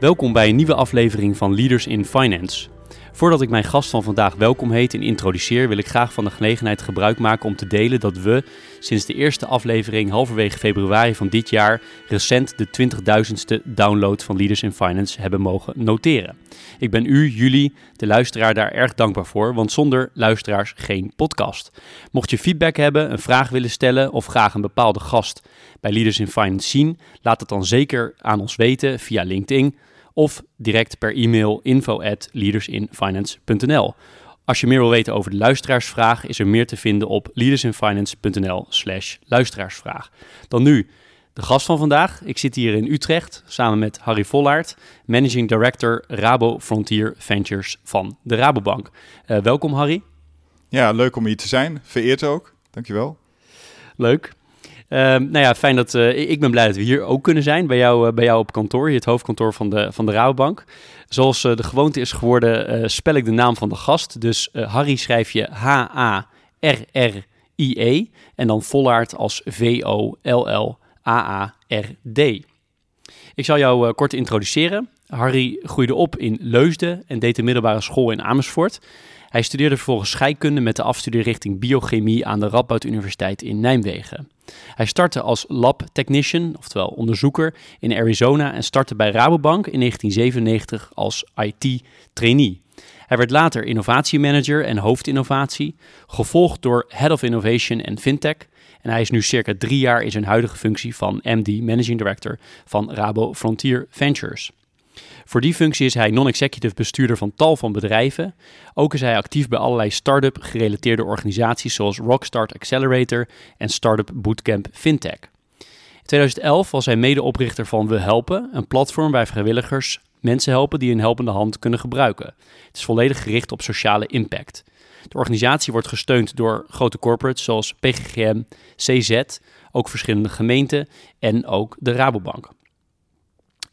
Welkom bij een nieuwe aflevering van Leaders in Finance. Voordat ik mijn gast van vandaag welkom heet en introduceer, wil ik graag van de gelegenheid gebruik maken om te delen dat we sinds de eerste aflevering halverwege februari van dit jaar recent de 20.000ste download van Leaders in Finance hebben mogen noteren. Ik ben u, jullie, de luisteraar, daar erg dankbaar voor, want zonder luisteraars geen podcast. Mocht je feedback hebben, een vraag willen stellen of graag een bepaalde gast bij Leaders in Finance zien, laat het dan zeker aan ons weten via LinkedIn of direct per e-mail info at leadersinfinance.nl. Als je meer wil weten over de luisteraarsvraag, is er meer te vinden op leadersinfinance.nl slash luisteraarsvraag. Dan nu de gast van vandaag. Ik zit hier in Utrecht samen met Harry Vollaert, Managing Director Rabo Frontier Ventures van de Rabobank. Uh, welkom Harry. Ja, leuk om hier te zijn. Vereerd ook. Dankjewel. Leuk. Uh, nou ja, fijn dat uh, ik ben blij dat we hier ook kunnen zijn bij jou, uh, bij jou op kantoor, het hoofdkantoor van de, van de. Zoals uh, de gewoonte is geworden, spel ik de naam van de gast. Dus Harry schrijf je H-A-R-R-I-E en dan Vollaard als V-O-L-L-A-A-R-D. Ik zal jou kort introduceren. Harry groeide op in Leusden en deed de middelbare school in Amersfoort. Hij studeerde vervolgens scheikunde met de afstudeerrichting biochemie aan de Radboud Universiteit in Nijmegen. Hij startte als lab technician, oftewel onderzoeker, in Arizona en startte bij Rabobank in 1997 als IT-trainee. Hij werd later innovatiemanager en hoofdinnovatie, gevolgd door Head of Innovation en Fintech. En hij is nu circa drie jaar in zijn huidige functie van MD, Managing Director van Rabo Frontier Ventures. Voor die functie is hij non-executive bestuurder van tal van bedrijven. Ook is hij actief bij allerlei start-up gerelateerde organisaties zoals Rockstart Accelerator en Startup Bootcamp Fintech. In 2011 was hij medeoprichter van We Helpen, een platform waar vrijwilligers mensen helpen die een helpende hand kunnen gebruiken. Het is volledig gericht op sociale impact. De organisatie wordt gesteund door grote corporates zoals PGGM, CZ, ook verschillende gemeenten en ook de Rabobank.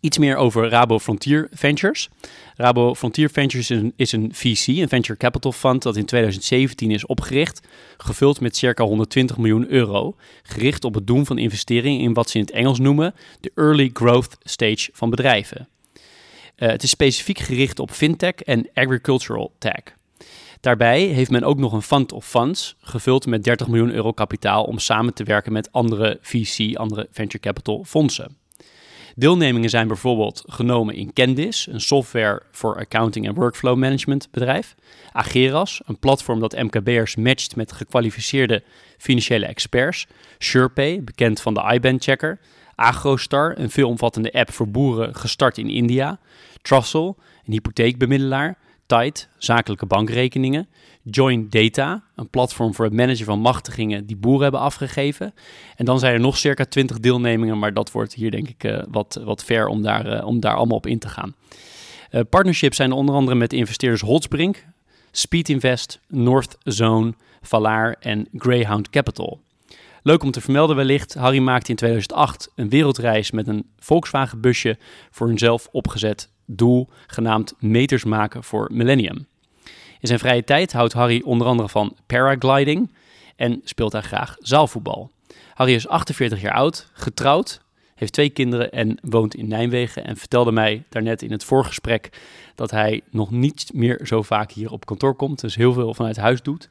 Iets meer over Rabo Frontier Ventures. Rabo Frontier Ventures is een, VC, een venture capital fund, dat in 2017 is opgericht, gevuld met circa 120 miljoen euro, gericht op het doen van investeringen in wat ze in het Engels noemen de early growth stage van bedrijven. Uh, het is specifiek gericht op fintech en agricultural tech. Daarbij heeft men ook nog een fund of funds gevuld met 30 miljoen euro kapitaal om samen te werken met andere VC, andere venture capital fondsen. Deelnemingen zijn bijvoorbeeld genomen in Candice, een software voor accounting en workflow management bedrijf. Ageras, een platform dat MKB'ers matcht met gekwalificeerde financiële experts. SurePay, bekend van de IBAN-checker. Agrostar, een veelomvattende app voor boeren gestart in India. Trussell, een hypotheekbemiddelaar. Tide, zakelijke bankrekeningen. Join Data, een platform voor het managen van machtigingen die boeren hebben afgegeven. En dan zijn er nog circa 20 deelnemingen, maar dat wordt hier denk ik uh, wat, wat ver om daar, uh, om daar allemaal op in te gaan. Uh, partnerships zijn onder andere met investeerders Holtzbrink, Speed Invest, North Zone, Valaar en Greyhound Capital. Leuk om te vermelden wellicht, Harry maakte in 2008 een wereldreis met een Volkswagen busje voor een zelf opgezet doel genaamd Meters maken voor Millennium. In zijn vrije tijd houdt Harry onder andere van paragliding en speelt hij graag zaalvoetbal. Harry is 48 jaar oud, getrouwd, heeft twee kinderen en woont in Nijmegen. En vertelde mij daarnet in het voorgesprek dat hij nog niet meer zo vaak hier op kantoor komt. Dus heel veel vanuit huis doet.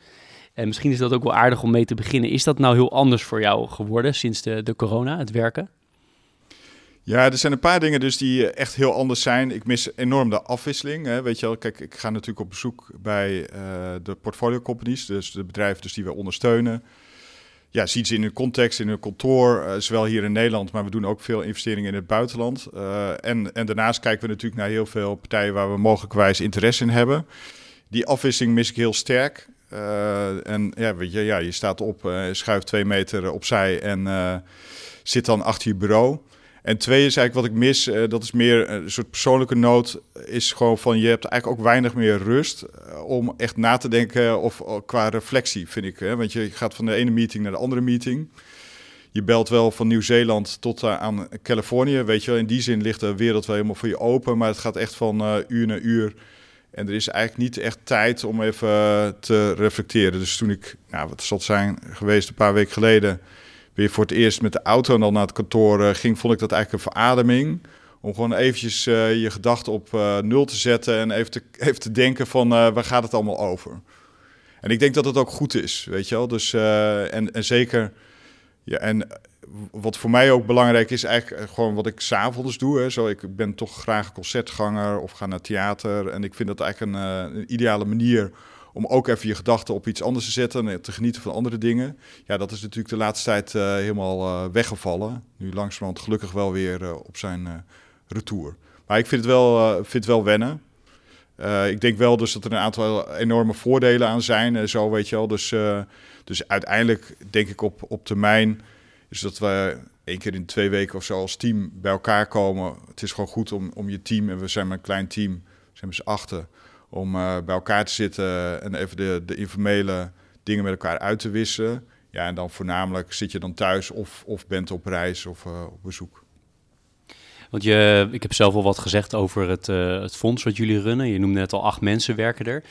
En misschien is dat ook wel aardig om mee te beginnen. Is dat nou heel anders voor jou geworden sinds de, de corona, het werken? Ja, er zijn een paar dingen dus die eh, echt heel anders zijn. Ik mis enorm de afwisseling. Hè. Weet je wel, kijk, ik ga natuurlijk op bezoek bij uh, de portfolio companies, dus de bedrijven dus die we ondersteunen. Ja, ziet ze in hun context, in hun kantoor, uh, zowel hier in Nederland, maar we doen ook veel investeringen in het buitenland. En, en daarnaast kijken we natuurlijk naar heel veel partijen waar we mogelijkwijs interesse in hebben. Die afwisseling mis ik heel sterk. en ja, weet je, ja, je staat op, schuift twee meter opzij en zit dan achter je bureau. En twee is eigenlijk wat ik mis, uh, dat is meer een soort persoonlijke nood, is gewoon van je hebt eigenlijk ook weinig meer rust uh, om echt na te denken of qua reflectie, vind ik. Hè? Want je gaat van de ene meeting naar de andere meeting. Je belt wel van Nieuw-Zeeland tot aan Californië, weet je wel. In die zin ligt de wereld wel helemaal voor je open, maar het gaat echt van uur naar uur. En er is eigenlijk niet echt tijd om even te reflecteren. Dus toen ik, nou, wat zal het zijn geweest, een paar weken geleden weer voor het eerst met de auto en dan naar het kantoor uh, ging, vond ik dat eigenlijk een verademing. Om gewoon eventjes uh, je gedachten op uh, nul te zetten en even te, even te denken van waar gaat het allemaal over. En ik denk dat het ook goed is, weet je wel. Dus, en, en zeker, ja, en wat voor mij ook belangrijk is, eigenlijk gewoon wat ik s'avonds doe. Hè. Zo, ik ben toch graag concertganger of ga naar theater. En ik vind dat eigenlijk een, een ideale manier om ook even je gedachten op iets anders te zetten en te genieten van andere dingen. Ja, dat is natuurlijk de laatste tijd uh, helemaal uh, weggevallen. Nu langzamerhand gelukkig wel weer uh, op zijn retour. Maar ik vind het wel, vind het wel wennen. ik denk wel dus dat er een aantal enorme voordelen aan zijn. zo weet je wel. Dus, dus uiteindelijk denk ik op, op termijn is dat we één keer in twee weken of zo als team bij elkaar komen. Het is gewoon goed om, om je team, en we zijn maar een klein team, we zijn z'n achter om uh, bij elkaar te zitten en even de, de informele dingen met elkaar uit te wisselen. Ja, en dan voornamelijk zit je dan thuis of, of bent op reis of uh, op bezoek. Want je, ik heb zelf al wat gezegd over het, uh, het fonds wat jullie runnen. Je noemde net al acht mensen werken er.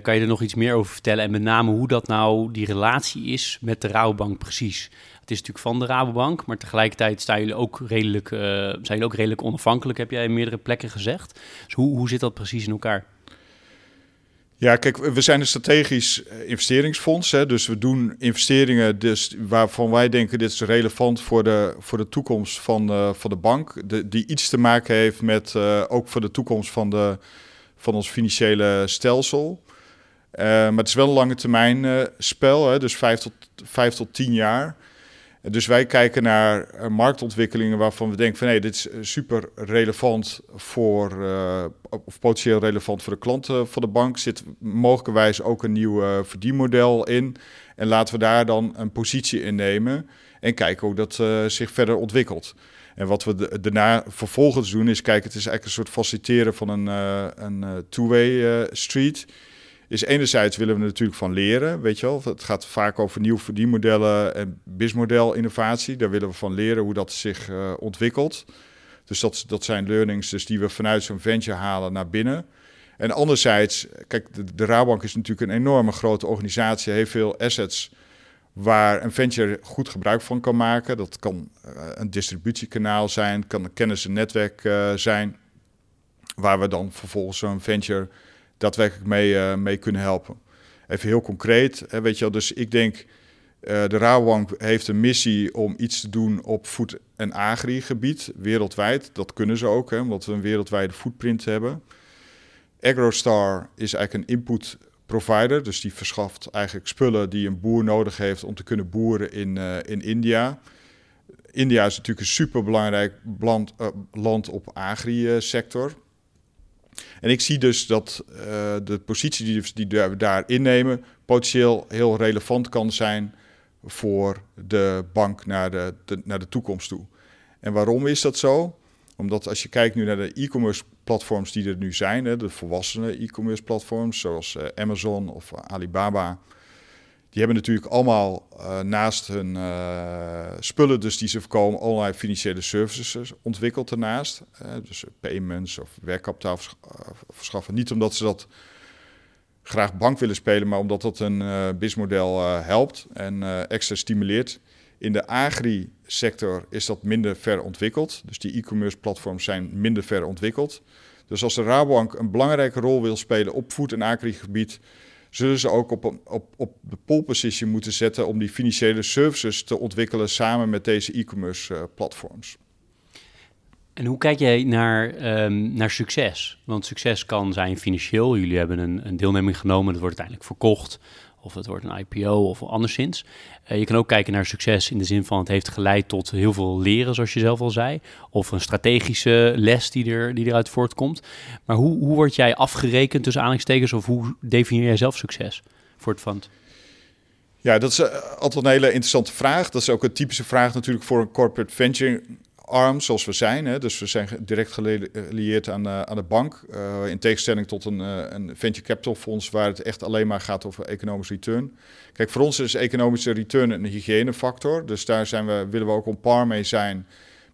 Kan je er nog iets meer over vertellen? En met name hoe dat nou die relatie is met de Rabobank precies. Het is natuurlijk van de Rabobank, maar tegelijkertijd staan jullie ook redelijk, zijn jullie ook redelijk onafhankelijk, heb jij in meerdere plekken gezegd. Dus hoe, hoe zit dat precies in elkaar? Ja, kijk, we zijn een strategisch eh, investeringsfonds. Hè, dus we doen investeringen dus waarvan wij denken dit is relevant voor de, voor de toekomst van, uh, van de bank. Die iets te maken heeft met uh, ook voor de toekomst van, de, van ons financiële stelsel. Maar het is wel een lange termijn spel, hè, dus vijf tot, vijf tot tien jaar. Dus wij kijken naar eh, marktontwikkelingen waarvan we denken van nee, dit is eh, super relevant voor, uh, of potentieel relevant voor de klanten van de bank. Zit mogelijkerwijs ook een nieuw verdienmodel in. En laten we daar dan een positie in nemen en kijken hoe dat zich verder ontwikkelt. En wat we daarna vervolgens doen is kijken, het is eigenlijk een soort faciliteren van een, een two-way street is enerzijds willen we natuurlijk van leren, weet je wel. Het gaat vaak over nieuwe verdienmodellen en businessmodel innovatie. Daar willen we van leren hoe dat zich uh, ontwikkelt. Dus dat, dat zijn learnings dus die we vanuit zo'n venture halen naar binnen. En anderzijds, kijk, de, de Rabobank is natuurlijk een enorme grote organisatie, heeft veel assets waar een venture goed gebruik van kan maken. Dat kan uh, een distributiekanaal zijn, kan een kennis- en netwerk uh, zijn, waar we dan vervolgens zo'n venture daadwerkelijk mee, uh, mee kunnen helpen. Even heel concreet, hè, weet je wel, dus ik denk, uh, de Rabobank heeft een missie om iets te doen op voed- en agri-gebied, wereldwijd. Dat kunnen ze ook, hè, omdat we een wereldwijde footprint hebben. AgroStar is eigenlijk een input provider, dus die verschaft eigenlijk spullen die een boer nodig heeft om te kunnen boeren in, uh, in India. India is natuurlijk een superbelangrijk land, land op agri-sector. En ik zie dus dat uh, de positie die, die we daar innemen potentieel heel relevant kan zijn voor de bank naar de, naar de toekomst toe. En waarom is dat zo? Omdat als je kijkt nu naar de e-commerce platforms die er nu zijn, hè, de volwassene e-commerce platforms zoals uh, Amazon of Alibaba, die hebben natuurlijk allemaal uh, naast hun uh, spullen, dus die ze verkomen, allerlei financiële services ontwikkeld daarnaast. Dus payments of werkkapitaal verschaffen. Niet omdat ze dat graag bank willen spelen, maar omdat dat een businessmodel helpt en extra stimuleert. In de agri-sector is dat minder ver ontwikkeld. Dus die e-commerce platforms zijn minder ver ontwikkeld. Dus als de Rabobank een belangrijke rol wil spelen op voed- en agri-gebied zullen ze ook op, op, op de pole moeten zetten om die financiële services te ontwikkelen samen met deze e-commerce uh, platforms. En hoe kijk jij naar, um, naar succes? Want succes kan zijn financieel. Jullie hebben een, een deelneming genomen, dat wordt uiteindelijk verkocht of het wordt een IPO of anderszins. Uh, je kan ook kijken naar succes in de zin van het heeft geleid tot heel veel leren, zoals je zelf al zei. Of een strategische les die, er, die eruit voortkomt. Maar hoe, hoe word jij afgerekend tussen aanhalingstekens of hoe definieer jij zelf succes voor het fund? Ja, dat is uh, altijd een hele interessante vraag. Dat is ook een typische vraag natuurlijk voor een corporate venture arm zoals we zijn. Hè. Dus we zijn direct gelieerd aan, uh, aan de bank. Uh, in tegenstelling tot een, een venture capital fonds waar het echt alleen maar gaat over economisch return. Kijk, voor ons is economische return een hygiënefactor. Dus daar zijn we, willen we ook op par mee zijn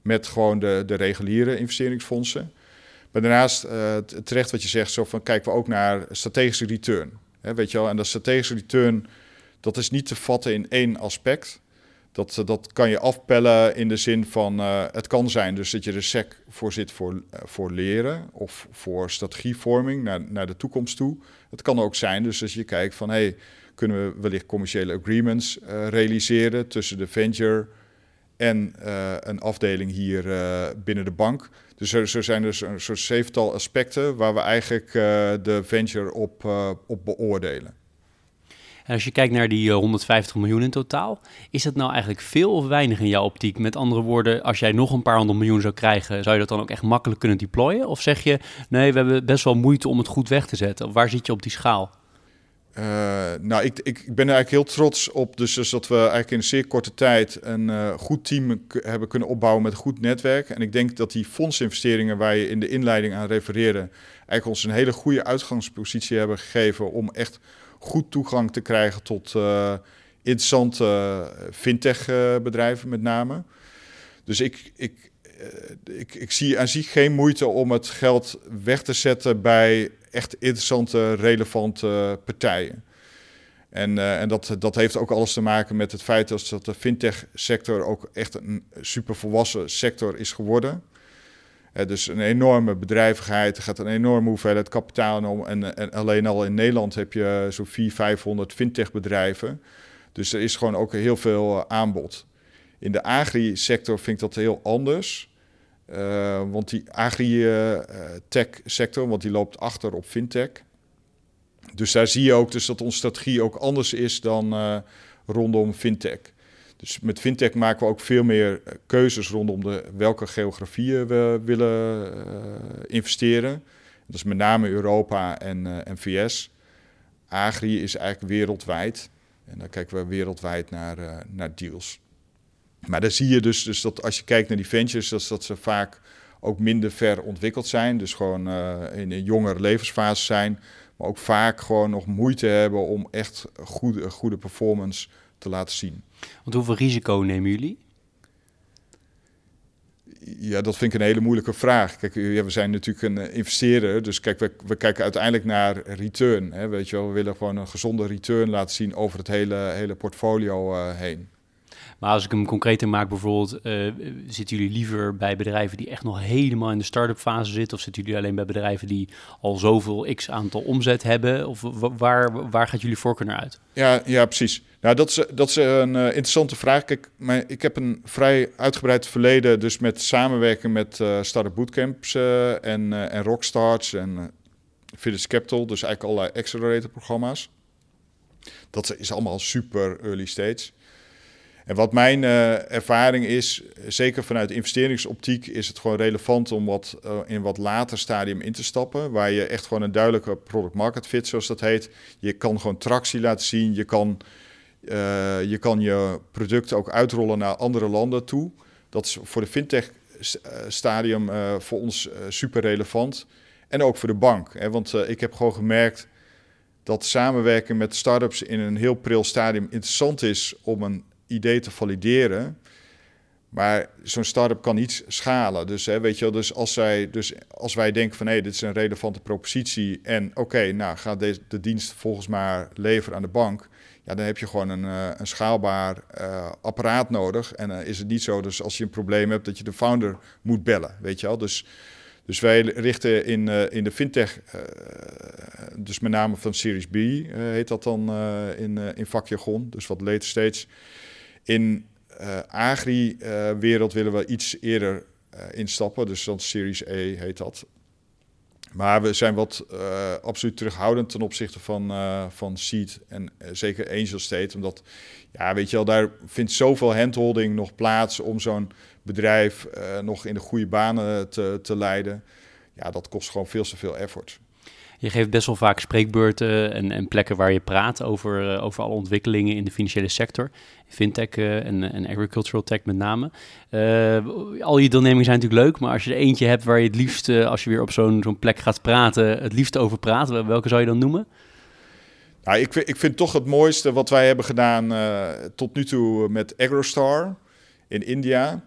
met gewoon de, de reguliere investeringsfondsen. Maar daarnaast, terecht wat je zegt, zo van kijken we ook naar strategische return. Hè, weet je wel, en dat strategische return, dat is niet te vatten in één aspect. Dat, eh, dat kan je afpellen in de zin van, uh, het kan zijn dus dat je er SEC voor zit voor, uh, voor leren of voor strategievorming naar, naar de toekomst toe. Het kan ook zijn dus als je kijkt van, hey, kunnen we wellicht commerciële agreements realiseren tussen de venture en een afdeling hier binnen de bank. Dus er, er zijn dus een soort zevental aspecten waar we eigenlijk de venture op, op beoordelen. En als je kijkt naar die 150 eh, miljoen in totaal, is dat nou eigenlijk veel of weinig in jouw optiek? Met andere woorden, als jij nog een paar honderd miljoen zou krijgen, zou je dat dan ook echt makkelijk kunnen deployen? Of zeg je, nee, we hebben best wel moeite om het goed weg te zetten? Waar zit je op die schaal? Uh, nou, ik, ik, ben er eigenlijk heel trots op. Dus, dus dat we eigenlijk in een zeer korte tijd een uh, goed team hebben kunnen opbouwen met een goed netwerk. En ik denk dat die fondsinvesteringen waar je in de inleiding aan refereerde, eigenlijk ons een hele goede uitgangspositie hebben gegeven om echt goed toegang te krijgen tot uh, interessante eh, fintech-bedrijven met name. Dus ik, ik, uh, ik, ik zie aan zich geen moeite om het geld weg te zetten bij echt interessante, relevante partijen. En, en dat, dat heeft ook alles te maken met het feit dat de fintech-sector ook echt een super volwassen sector is geworden. Dus een enorme bedrijvigheid, er gaat een enorme hoeveelheid kapitaal om. En, en alleen al in Nederland heb je zo'n 400, 500 fintech-bedrijven. Dus er is gewoon ook heel veel uh, aanbod. In de agri-sector vind ik dat heel anders. Uh, want die agri-tech-sector, want die loopt achter op fintech. Dus daar zie je ook dus dat onze strategie ook anders is dan rondom fintech. Dus met fintech maken we ook veel meer eh, keuzes rondom de, welke geografieën we willen uh, investeren. Dat is met name Europa en, uh, en VS. Agri is eigenlijk wereldwijd. En dan kijken we wereldwijd naar, naar deals. Maar dan zie je dus, dus dat als je kijkt naar die ventures, dat, dat ze vaak ook minder ver ontwikkeld zijn. Dus gewoon in een jongere levensfase zijn. Maar ook vaak gewoon nog moeite hebben om echt goede, goede performance te laten zien. Want hoeveel risico nemen jullie? Ja, dat vind ik een hele moeilijke vraag. Kijk, we zijn natuurlijk een eh, investeerder, dus kijk, we, we kijken uiteindelijk naar return. Hè, weet je wel, we willen gewoon een gezonde return laten zien over het hele, hele portfolio uh, heen. Maar als ik hem concreter maak, bijvoorbeeld, uh, zitten jullie liever bij bedrijven die echt nog helemaal in de start-up fase zitten? Of zitten jullie alleen bij bedrijven die al zoveel x aantal omzet hebben? Of waar, waar gaat jullie voorkeur naar uit? Ja, ja precies. Nou, dat is, dat is een uh, interessante vraag. Kijk, maar ik heb een vrij uitgebreid verleden dus met samenwerken met uh, Startup Bootcamps en, en Rockstars en Fitness Capital. Dus eigenlijk allerlei accelerator programma's. Dat is allemaal super early stage. En wat mijn uh, ervaring is, zeker vanuit investeringsoptiek, is het gewoon relevant om wat, uh, in wat later stadium in te stappen. Waar je echt gewoon een duidelijke product market fit, zoals dat heet. Je kan gewoon tractie laten zien. Je kan, uh, je, kan je product ook uitrollen naar andere landen toe. Dat is voor de fintech stadium voor ons super relevant. En ook voor de bank. Hè? Want ik heb gewoon gemerkt dat samenwerken met startups in een heel pril stadium interessant is om een idee te valideren. Maar zo'n start-up kan iets schalen. Dus, hè, weet je wel, dus, als, zij, dus als wij denken van hé, hey, dit is een relevante propositie. En oké, nou ga deze, de dienst volgens maar leveren aan de bank. Ja, dan heb je gewoon een, uh, een schaalbaar uh, apparaat nodig. En uh, is het niet zo, dus als je een probleem hebt, dat je de founder moet bellen. Weet je wel. Dus, dus wij richten in, in de fintech, dus met name van Series B heet dat dan in, in vakjargon. Dus wat later stage in uh, agri-wereld willen we iets eerder uh, instappen, dus dan Series E heet dat. Maar we zijn wat absoluut terughoudend ten opzichte van, uh, van Seed en zeker Angel State. Omdat, ja, weet je wel, daar vindt zoveel handholding nog plaats om zo'n bedrijf nog in de goede banen te, te leiden. Ja, dat kost gewoon veel te veel effort. Je geeft best wel vaak spreekbeurten en, en plekken waar je praat over, uh, over alle ontwikkelingen in de financiële sector. Fintech uh, en, en agricultural tech met name. Uh, al je deelnemingen zijn natuurlijk leuk, maar als je er eentje hebt waar je het liefst, als je weer op zo'n zo'n plek gaat praten, het liefst over praat, welke zou je dan noemen? Nou, ik, ik vind toch het mooiste wat wij hebben gedaan tot nu toe met AgroStar in India.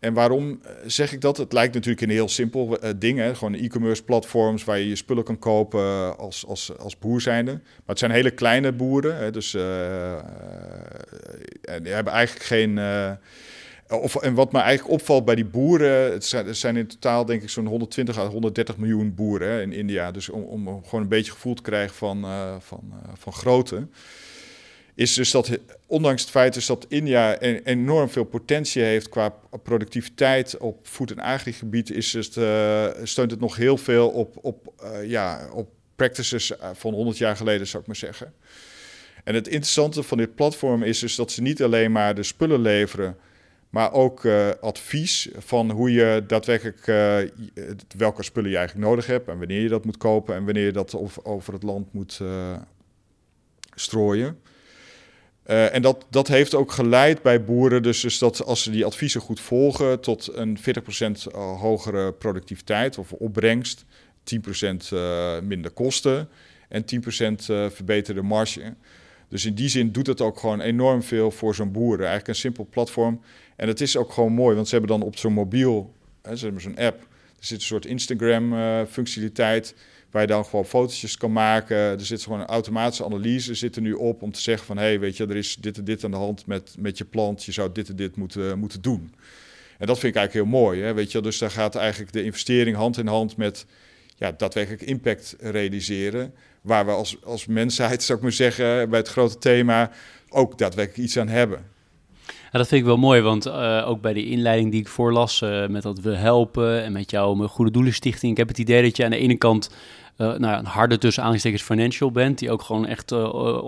En waarom eh, zeg ik dat? Het lijkt natuurlijk een heel simpel uh, ding. Hè? Gewoon e-commerce platforms waar je je spullen kan kopen eh, als, als, als boer zijnde. Maar het zijn hele kleine boeren. Hè? Dus uh, die hebben eigenlijk geen... of, en wat me eigenlijk opvalt bij die boeren... Het zijn, zijn in totaal denk ik zo'n 120 à 130 miljoen boeren hè, in India. Dus om, om gewoon een beetje gevoel te krijgen van, van, van grootte is dus dat, ondanks het feit dus dat India enorm veel potentie heeft qua productiviteit op voed- en agrigebied, is het, uh, steunt het nog heel veel op, op, uh, ja, op practices eh, van 100 jaar geleden, zou ik maar zeggen. En het interessante van dit platform is dus dat ze niet alleen maar de spullen leveren, maar ook advies van hoe je daadwerkelijk welke spullen je eigenlijk nodig hebt en wanneer je dat moet kopen en wanneer je dat over het land moet strooien. Uh, en dat, dat heeft ook geleid bij boeren, dus, dus dat als ze die adviezen goed volgen, tot een 40% eh, hogere productiviteit of opbrengst, 10% uh, eh, minder kosten en 10% uh, verbeterde marge. Dus in die zin doet het ook gewoon enorm veel voor zo'n boeren. Eigenlijk een simpel platform. En het is ook gewoon mooi, want ze hebben dan op zo'n mobiel, hè, ze hebben zo'n app, er zit een soort Instagram-functionaliteit waar je dan gewoon fotootjes kan maken. Er zit gewoon een automatische analyse zit er nu op om te zeggen van... hé, hey, weet je, er is dit en dit aan de hand met, met je plant. Je zou dit en dit moeten, moeten doen. En dat vind ik eigenlijk heel mooi. Hè? Weet je, dus daar gaat eigenlijk de investering hand in hand met ja, daadwerkelijk impact realiseren. Waar we als, als mensheid, zou ik maar zeggen, bij het grote thema ook daadwerkelijk iets aan hebben. Ja, dat vind ik wel mooi, want uh, ook bij de inleiding die ik voorlas, uh, met dat we helpen en met jouw Goede Doelenstichting, ik heb het idee dat je aan de ene kant uh, nou, een harde tussen aanhalingstekens financial bent, die ook gewoon echt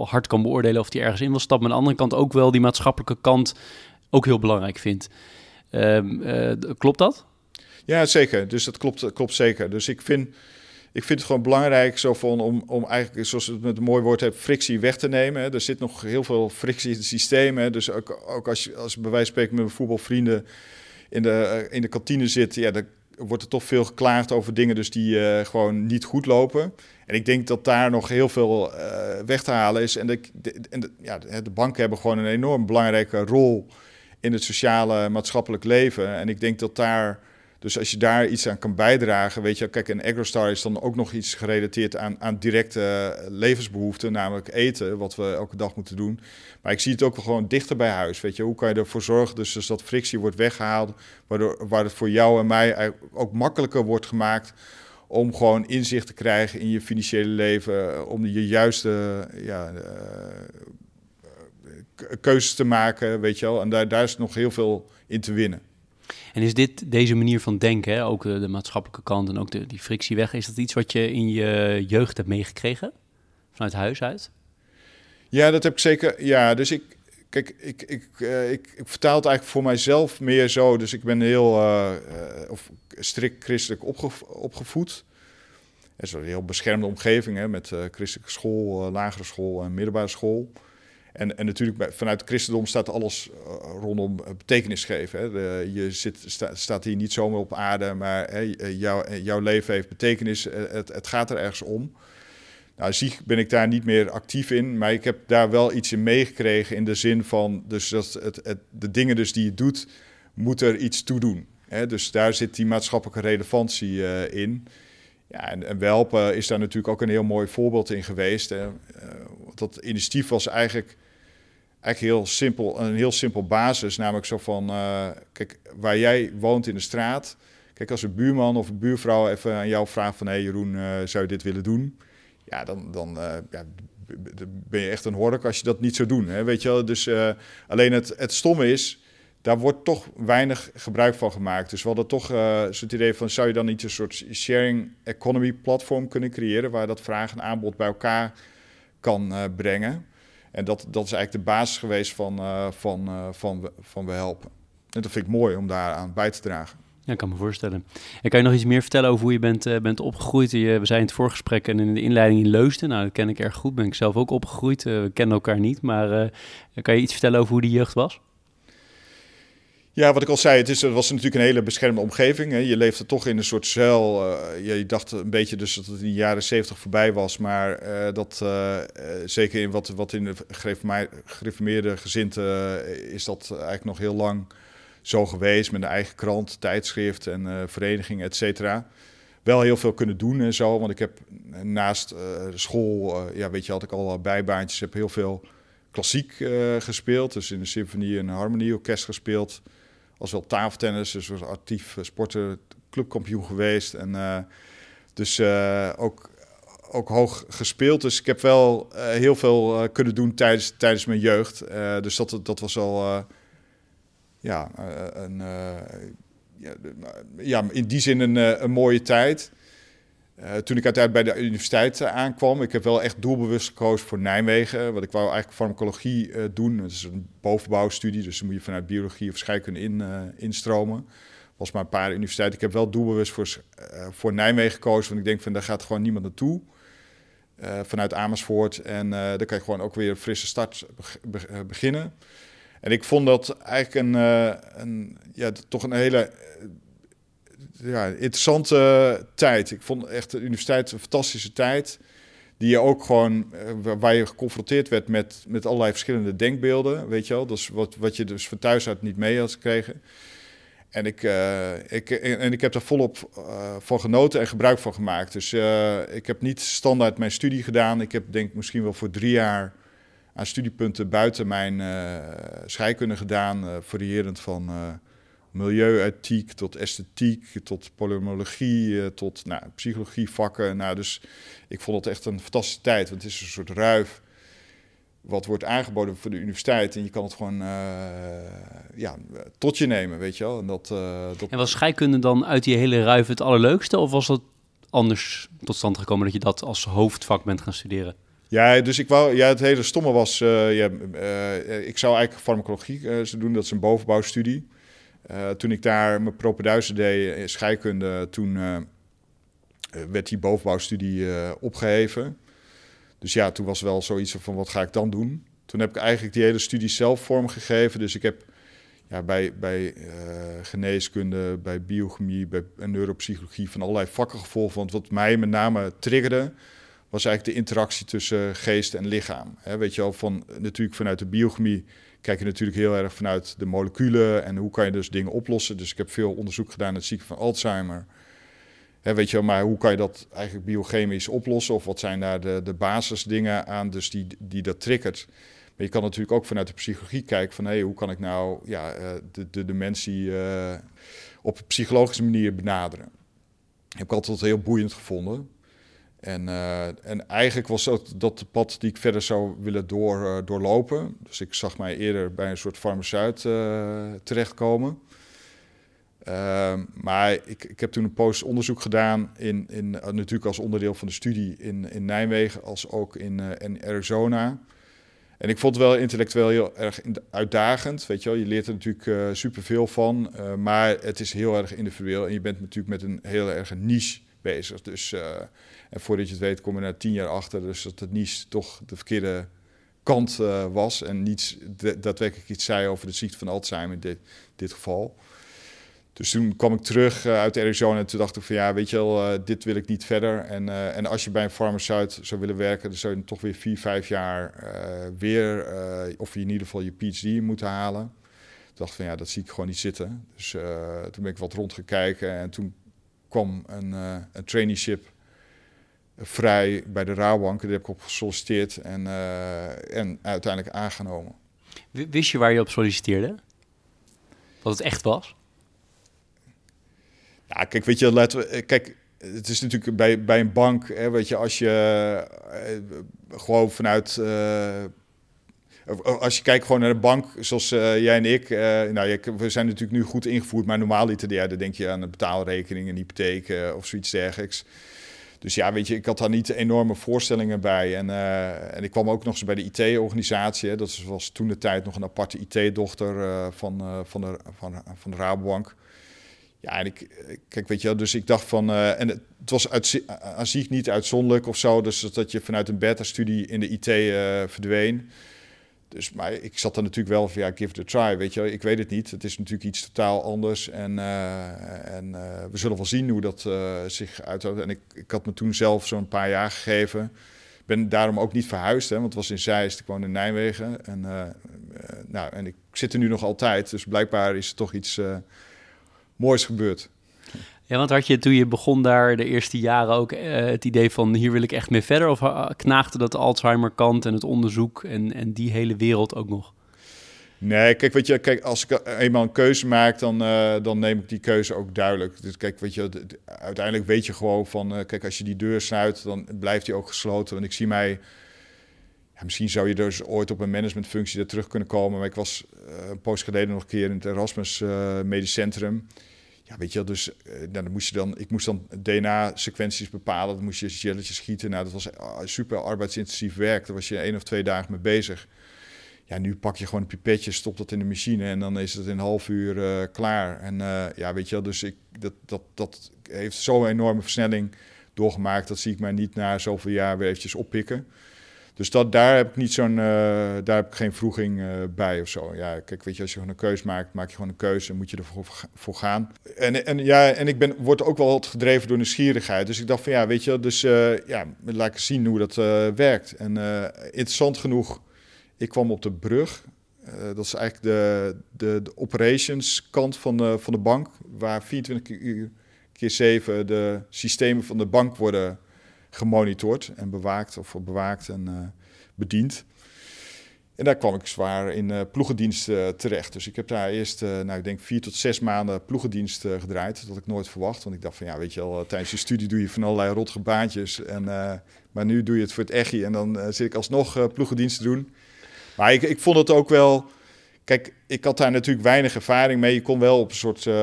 hard kan beoordelen of die ergens in wil stappen, maar aan de andere kant ook wel die maatschappelijke kant ook heel belangrijk vindt. Ehm, klopt dat? Ja, zeker. Dus dat klopt, klopt zeker. Dus ik vind ik vind het gewoon belangrijk zo van om, om eigenlijk, zoals het met een mooi woord hebt, frictie weg te nemen. Er zit nog heel veel frictie in het systeem. Dus ook, ook als je als bij wijze van spreken met mijn voetbalvrienden in de, eh, in de kantine zit, ja, dan wordt er toch veel geklaagd over dingen dus die uh, gewoon niet goed lopen. En ik denk dat daar nog heel veel uh, weg te halen is. En, de, de, ja, de banken hebben gewoon een enorm belangrijke rol in het sociale maatschappelijk leven. En ik denk dat daar dus als je daar iets aan kan bijdragen, weet je, kijk, een AgroStar is dan ook nog iets gerelateerd aan, aan directe eh, levensbehoeften, namelijk eten, wat we elke dag moeten doen. Maar ik zie het ook wel gewoon dichter bij huis, weet je. Hoe kan je ervoor zorgen dus, dus dat frictie wordt weggehaald, waardoor, waar het voor jou en mij ook makkelijker wordt gemaakt om gewoon inzicht te krijgen in je financiële leven, om je juiste ja, uh, keuzes te maken, weet je wel. En daar, daar is nog heel veel in te winnen. En is dit deze manier van denken, ook de, maatschappelijke kant en ook die frictie weg, is dat iets wat je in je jeugd hebt meegekregen? Vanuit huis uit? Ja, dat heb ik zeker. Ja, dus ik, kijk, ik, ik, uh, ik, ik, vertaal het eigenlijk voor mijzelf meer zo. Dus ik ben heel uh, uh, of strikt christelijk opge opgevoed. Het is een heel beschermde omgeving hè, met christelijke school, lagere school en middelbare school. En, en natuurlijk vanuit het christendom staat alles uh, rondom betekenis geven. Hè. Je zit, sta, staat hier niet zomaar op aarde, maar hè, jou, jouw leven heeft betekenis. Het, het gaat er ergens om. Nou, zie ben ik daar niet meer actief in, maar ik heb daar wel iets in meegekregen in de zin van, dus dat het, het, de dingen dus die je doet, moet er iets toe doen. Hè? Dus daar zit die maatschappelijke relevantie in. Ja, en, en Welpen is daar natuurlijk ook een heel mooi voorbeeld in geweest. Hè? Dat initiatief was eigenlijk eigenlijk heel simpel, een heel simpel basis. Namelijk zo van, uh, kijk, waar jij woont in de straat. Kijk, als een buurman of een buurvrouw even aan jou vraagt van... hé hey Jeroen, uh, zou je dit willen doen? Ja, dan, dan uh, ja, ben je echt een hork als je dat niet zou doen. Hè? Weet je wel? Dus alleen het, het stomme is, daar wordt toch weinig gebruik van gemaakt. Dus we hadden toch het idee van... zou je dan niet een soort sharing economy platform kunnen creëren... waar dat vraag en aanbod bij elkaar kan brengen... En dat, dat is eigenlijk de basis geweest van, uh, van, uh, van, van We Helpen. En dat vind ik mooi om daaraan bij te dragen. Ja, ik kan me voorstellen. En kan je nog iets meer vertellen over hoe je bent, uh, bent opgegroeid? We zijn in het voorgesprek en in de inleiding in Leusden. Nou, dat ken ik erg goed. Ben ik zelf ook opgegroeid. We kennen elkaar niet. Maar kan je iets vertellen over hoe die jeugd was? Ja, wat ik al zei, het, is, het was natuurlijk een hele beschermde omgeving. Hè. Je leefde toch in een soort cel. Uh, je dacht een beetje dus dat het in de jaren zeventig voorbij was. Maar uh, dat, uh, zeker in wat, wat in de gereformeerde gezinten is dat eigenlijk nog heel lang zo geweest. Met een eigen krant, tijdschrift en vereniging, et cetera. Wel heel veel kunnen doen en zo. Want ik heb naast school, ja, weet je, had ik al bijbaantjes. heb heel veel klassiek gespeeld. Dus in de symfonie en harmonieorkest gespeeld was wel tafeltennis, dus was actief eh, sporter, clubkampioen geweest. En uh, dus uh, ook, ook hoog gespeeld. Dus ik heb wel heel veel kunnen doen tijdens, tijdens mijn jeugd. dus dat, dat was al ja, een, ja, ja, in die zin een, een mooie tijd. Uh, toen ik uiteindelijk bij de universiteit uh, aankwam, ik heb wel echt doelbewust gekozen voor Nijmegen. Want ik wou eigenlijk farmacologie uh, doen. Het is een bovenbouwstudie, dus dan moet je vanuit biologie of scheikunde in, instromen. was maar een paar universiteiten. Ik heb wel doelbewust voor, voor Nijmegen gekozen, want ik denk van daar gaat gewoon niemand naartoe. vanuit Amersfoort. En dan kan je gewoon ook weer een frisse start beginnen. En ik vond dat eigenlijk een, een ja, toch een hele ja, interessante tijd. Ik vond echt de universiteit een fantastische tijd. Die je ook gewoon, eh, waar je geconfronteerd werd met, met allerlei verschillende denkbeelden. Weet je wel, dus wat, wat je dus van thuis uit niet mee had gekregen. En ik, uh, ik, en ik heb daar volop van genoten en gebruik van gemaakt. Dus ik heb niet standaard mijn studie gedaan. Ik heb denk misschien wel voor drie jaar aan studiepunten buiten mijn scheikunde gedaan. variërend van milieuethiek tot esthetiek, tot polymologie, eh, tot nou, psychologievakken. Nou, dus ik vond het echt een fantastische tijd, want het is een soort ruif wat wordt aangeboden voor de universiteit. En je kan het gewoon uh, ja, tot je nemen, weet je wel. En, dat, uh, dat... en was scheikunde dan uit die hele ruif het allerleukste? Of was dat anders tot stand gekomen dat je dat als hoofdvak bent gaan studeren? Ja, dus ik wou, ja, het hele stomme was, uh, ja, ik zou eigenlijk farmacologie doen, dat is een bovenbouwstudie. Uh, toen ik daar mijn propeduizen deed in scheikunde, toen uh, werd die bovenbouwstudie opgeheven. Dus ja, toen was wel zoiets van wat ga ik dan doen? Toen heb ik eigenlijk die hele studie zelf vormgegeven. Dus ik heb ja, bij, bij geneeskunde, bij biochemie, bij neuropsychologie van allerlei vakken gevolgd. Want wat mij met name triggerde, was eigenlijk de interactie tussen geest en lichaam. Weet je wel, van, natuurlijk vanuit de biochemie kijk je natuurlijk heel erg vanuit de moleculen en hoe kan je dus dingen oplossen. Dus ik heb veel onderzoek gedaan naar het ziekte van Alzheimer. weet je maar hoe kan je dat eigenlijk biochemisch oplossen? Of wat zijn daar de, de basisdingen aan, dus die, die dat triggert? Maar je kan natuurlijk ook vanuit de psychologie kijken van... hé, hey, hoe kan ik nou ja, eh, de, de dementie uh, op psychologische manier benaderen? Heb ik altijd heel boeiend gevonden. En, uh, en eigenlijk was dat, dat de pad die ik verder zou willen door, uh, doorlopen. Dus ik zag mij eerder bij een soort farmaceut uh, terechtkomen. Ehm, maar ik, ik heb toen een post onderzoek gedaan, in, in, natuurlijk als onderdeel van de studie in, in Nijmegen, als ook in, in Arizona. En ik vond het wel intellectueel heel erg uitdagend. Weet je, wel. je leert er natuurlijk uh, superveel van, maar het is heel erg individueel. En je bent natuurlijk met een heel erg niche bezig. Dus en voordat je het weet, kom je na tien jaar achter dus dat het niet toch de verkeerde kant uh, was. En niets daadwerkelijk iets zei over de ziekte van Alzheimer in dit, dit geval. Dus toen kwam ik terug uh, uit Arizona en toen dacht ik van ja, weet je wel, dit wil ik niet verder. En, en als je bij een farmaceut zou willen werken, dan zou je toch weer vier, vijf jaar weer, of in ieder geval je PhD moeten halen. Ik dacht van ja, dat zie ik gewoon niet zitten. Dus toen ben ik wat rondgekijken en toen kwam een, een traineeship vrij bij de Rabobank. Daar heb ik op gesolliciteerd en, uh, en uiteindelijk aangenomen. Wist je waar je op solliciteerde? Wat het echt was? Ja, kijk, weet je, laten we, eh, kijk, het is natuurlijk bij, bij een bank, hè, weet je, als je gewoon vanuit. Als je kijkt gewoon naar de bank, zoals jij en ik, nou, we zijn natuurlijk nu goed ingevoerd, maar normaal ja, dan denk je aan een betaalrekening, een hypotheek of zoiets dergelijks. Dus ja, weet je, ik had daar niet enorme voorstellingen bij. En, en ik kwam ook nog eens bij de IT-organisatie. Dat was toen de tijd nog een aparte IT-dochter van, van, de, van, van de Rabobank. Ja, en ik, kijk, weet je dus ik dacht van, en het, was aan zich niet uitzonderlijk of zo, dus dat je vanuit een beta-studie in de IT verdween. Dus, maar ik zat er natuurlijk wel van, ja, give it a try, weet je Ik weet het niet. Het is natuurlijk iets totaal anders. En, uh, en uh, we zullen wel zien hoe dat uh, zich uithoudt. En ik, ik had me toen zelf zo'n paar jaar gegeven. Ik ben daarom ook niet verhuisd, hè, want het was in Zeist. Ik woon in Nijmegen. En, nou, en ik zit er nu nog altijd. Dus blijkbaar is er toch iets moois gebeurd. Ja, want had je toen je begon daar de eerste jaren ook uh, het idee van hier wil ik echt mee verder? Of uh, knaagde dat Alzheimer-kant en het onderzoek en, en die hele wereld ook nog? Nee, kijk, weet je, kijk, als ik eenmaal een keuze maak, dan, uh, dan neem ik die keuze ook duidelijk. Dus kijk, weet je, uiteindelijk weet je gewoon van, kijk, als je die deur sluit, dan blijft die ook gesloten. En ik zie mij, misschien zou je dus ooit op een managementfunctie er terug kunnen komen. Maar ik was een poos geleden nog een keer in het Erasmus Medisch Centrum. Ja, weet je, dus uh, dan moest je dan, ik moest dan DNA-sequenties bepalen. Dan moest je jelletjes schieten. Nou, dat was ah, super arbeidsintensief werk. Daar was je één of twee dagen mee bezig. Ja, nu pak je gewoon een pipetje, stop dat in de machine en dan is het in een half uur uh, klaar. En ja, weet je wel, dus ik, dat, dat, dat heeft zo'n enorme versnelling doorgemaakt. Dat zie ik mij niet na zoveel jaar weer eventjes oppikken. Dus dat, daar heb ik niet zo'n, uh, daar heb ik geen vroeging uh, bij of zo. Ja, kijk, weet je, als je gewoon een keuze maakt, maak je gewoon een keuze en moet je ervoor voor gaan. En, en ja, en ik ben, word ook wel gedreven door nieuwsgierigheid. Dus ik dacht van ja, weet je, dus uh, ja, laat ik zien hoe dat werkt. En interessant genoeg, ik kwam op de brug. dat is eigenlijk de, de, de operations kant van de, van de bank, waar 24 uur keer 7 de systemen van de bank worden gemonitord en bewaakt of bewaakt en uh, bediend. En daar kwam ik zwaar in uh, ploegendienst uh, terecht. Dus ik heb daar eerst, nou ik denk vier tot zes maanden ploegendienst gedraaid. Dat had ik nooit verwacht, want ik dacht van ja, weet je wel, tijdens je studie doe je van allerlei rottige baantjes. En, maar nu doe je het voor het echi en dan zit ik alsnog ploegendienst te doen. Maar ik, ik vond het ook wel, Kijk, ik had daar natuurlijk weinig ervaring mee. Je kon wel op een soort uh,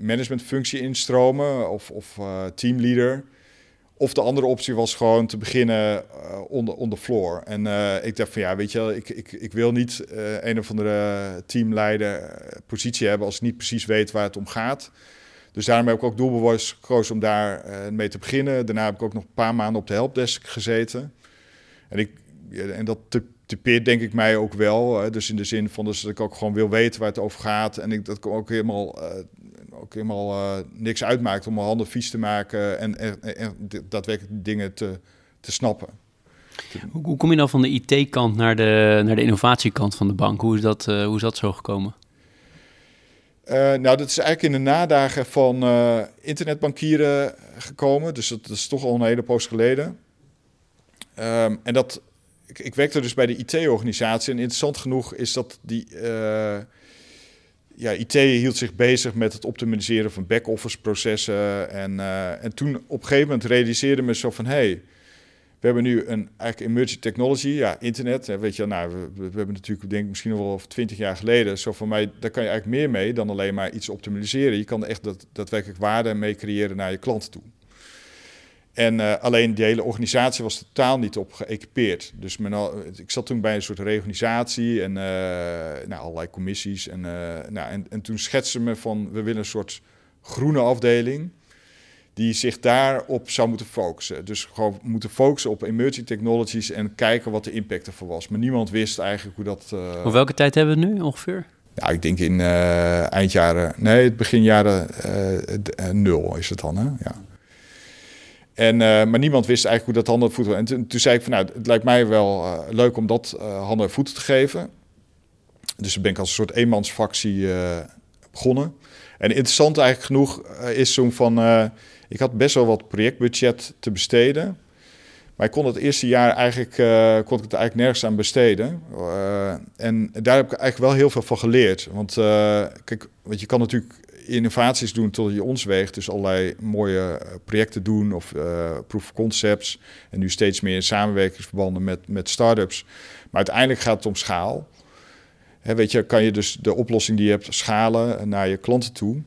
managementfunctie instromen of, of uh, teamleader. Of de andere optie was gewoon te beginnen uh, onder on the floor. En uh, ik dacht van ja, weet je wel, ik, ik, ik wil niet uh, een of andere teamleider positie hebben als ik niet precies weet waar het om gaat. Dus daarom heb ik ook doelbewust gekozen om daar mee te beginnen. Daarna heb ik ook nog een paar maanden op de helpdesk gezeten. En, ik, en dat typeert denk ik mij ook wel. dus in de zin van dus dat ik ook gewoon wil weten waar het over gaat. En ik, dat ik ook helemaal ook helemaal uh, niks uitmaakt om mijn handen vies te maken en, en, en daadwerkelijk dingen te, te snappen. Hoe, hoe kom je nou van de IT-kant naar de, naar de innovatiekant van de bank? Hoe is dat, uh, hoe is dat zo gekomen? Uh, nou, dat is eigenlijk in de nadagen van internetbankieren gekomen. Dus dat, dat, is toch al een hele poos geleden. Um, en dat, ik, ik werkte dus bij de IT-organisatie. En interessant genoeg is dat die, ja, IT hield zich bezig met het optimaliseren van back-office processen. En, uh, en toen op een gegeven moment realiseerde me zo van... hey, we hebben nu een eigenlijk emerging technology, ja, internet. Weet je, nou, we, hebben natuurlijk, denk misschien wel twintig jaar geleden... zo van mij, daar kan je eigenlijk meer mee dan alleen maar iets optimaliseren. Je kan echt dat, daadwerkelijk waarde mee creëren naar je klanten toe. En uh, alleen die hele organisatie was totaal niet op geëquipeerd. Dus men al, ik zat toen bij een soort reorganisatie en uh, nou, allerlei commissies. En, uh, nou, en, en toen schetste me van, we willen een soort groene afdeling die zich daarop zou moeten focussen. Dus gewoon moeten focussen op emerging technologies en kijken wat de impact ervan was. Maar niemand wist eigenlijk hoe dat... Op welke tijd hebben we nu ongeveer? Ja, ik denk in eind jaren... Nee, het begin jaren nul is het dan, hè? Ja. En, uh, maar niemand wist eigenlijk hoe dat handen en voeten... En toen, zei ik van, nou, het lijkt mij wel uh, leuk om dat uh, handen en voeten te geven. Dus ben ik als een soort eenmansfractie begonnen. En interessant eigenlijk genoeg is zo'n van... ik had best wel wat projectbudget te besteden... Maar ik kon het eerste jaar eigenlijk, kon ik het eigenlijk nergens aan besteden. en daar heb ik eigenlijk wel heel veel van geleerd. Want kijk, want je kan natuurlijk innovaties doen tot je ons weegt. Dus allerlei mooie eh, projecten doen of uh, proof of concepts. En nu steeds meer samenwerkingsverbanden met, met start-ups. Maar uiteindelijk gaat het om schaal. He, weet je, kan je dus de oplossing die je hebt schalen naar je klanten toe.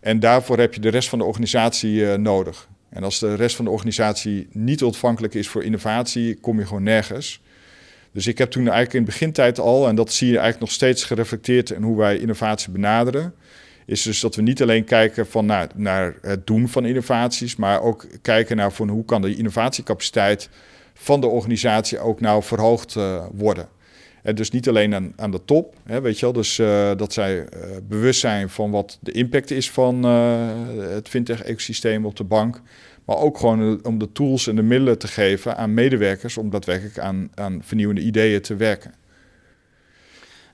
En daarvoor heb je de rest van de organisatie uh, nodig. En als de rest van de organisatie niet ontvankelijk is voor innovatie, kom je gewoon nergens. Dus ik heb toen eigenlijk in begintijd al, en dat zie je eigenlijk nog steeds gereflecteerd in hoe wij innovatie benaderen is dus dat we niet alleen kijken van naar, het doen van innovaties, maar ook kijken naar van hoe kan de innovatiecapaciteit van de organisatie ook nou verhoogd uh, worden. En dus niet alleen aan, aan de top, hè, weet je wel, dus uh, dat zij uh, bewust zijn van wat de impact is van het fintech-ecosysteem op de bank, maar ook gewoon om de tools en de middelen te geven aan medewerkers om daadwerkelijk aan, aan vernieuwende ideeën te werken.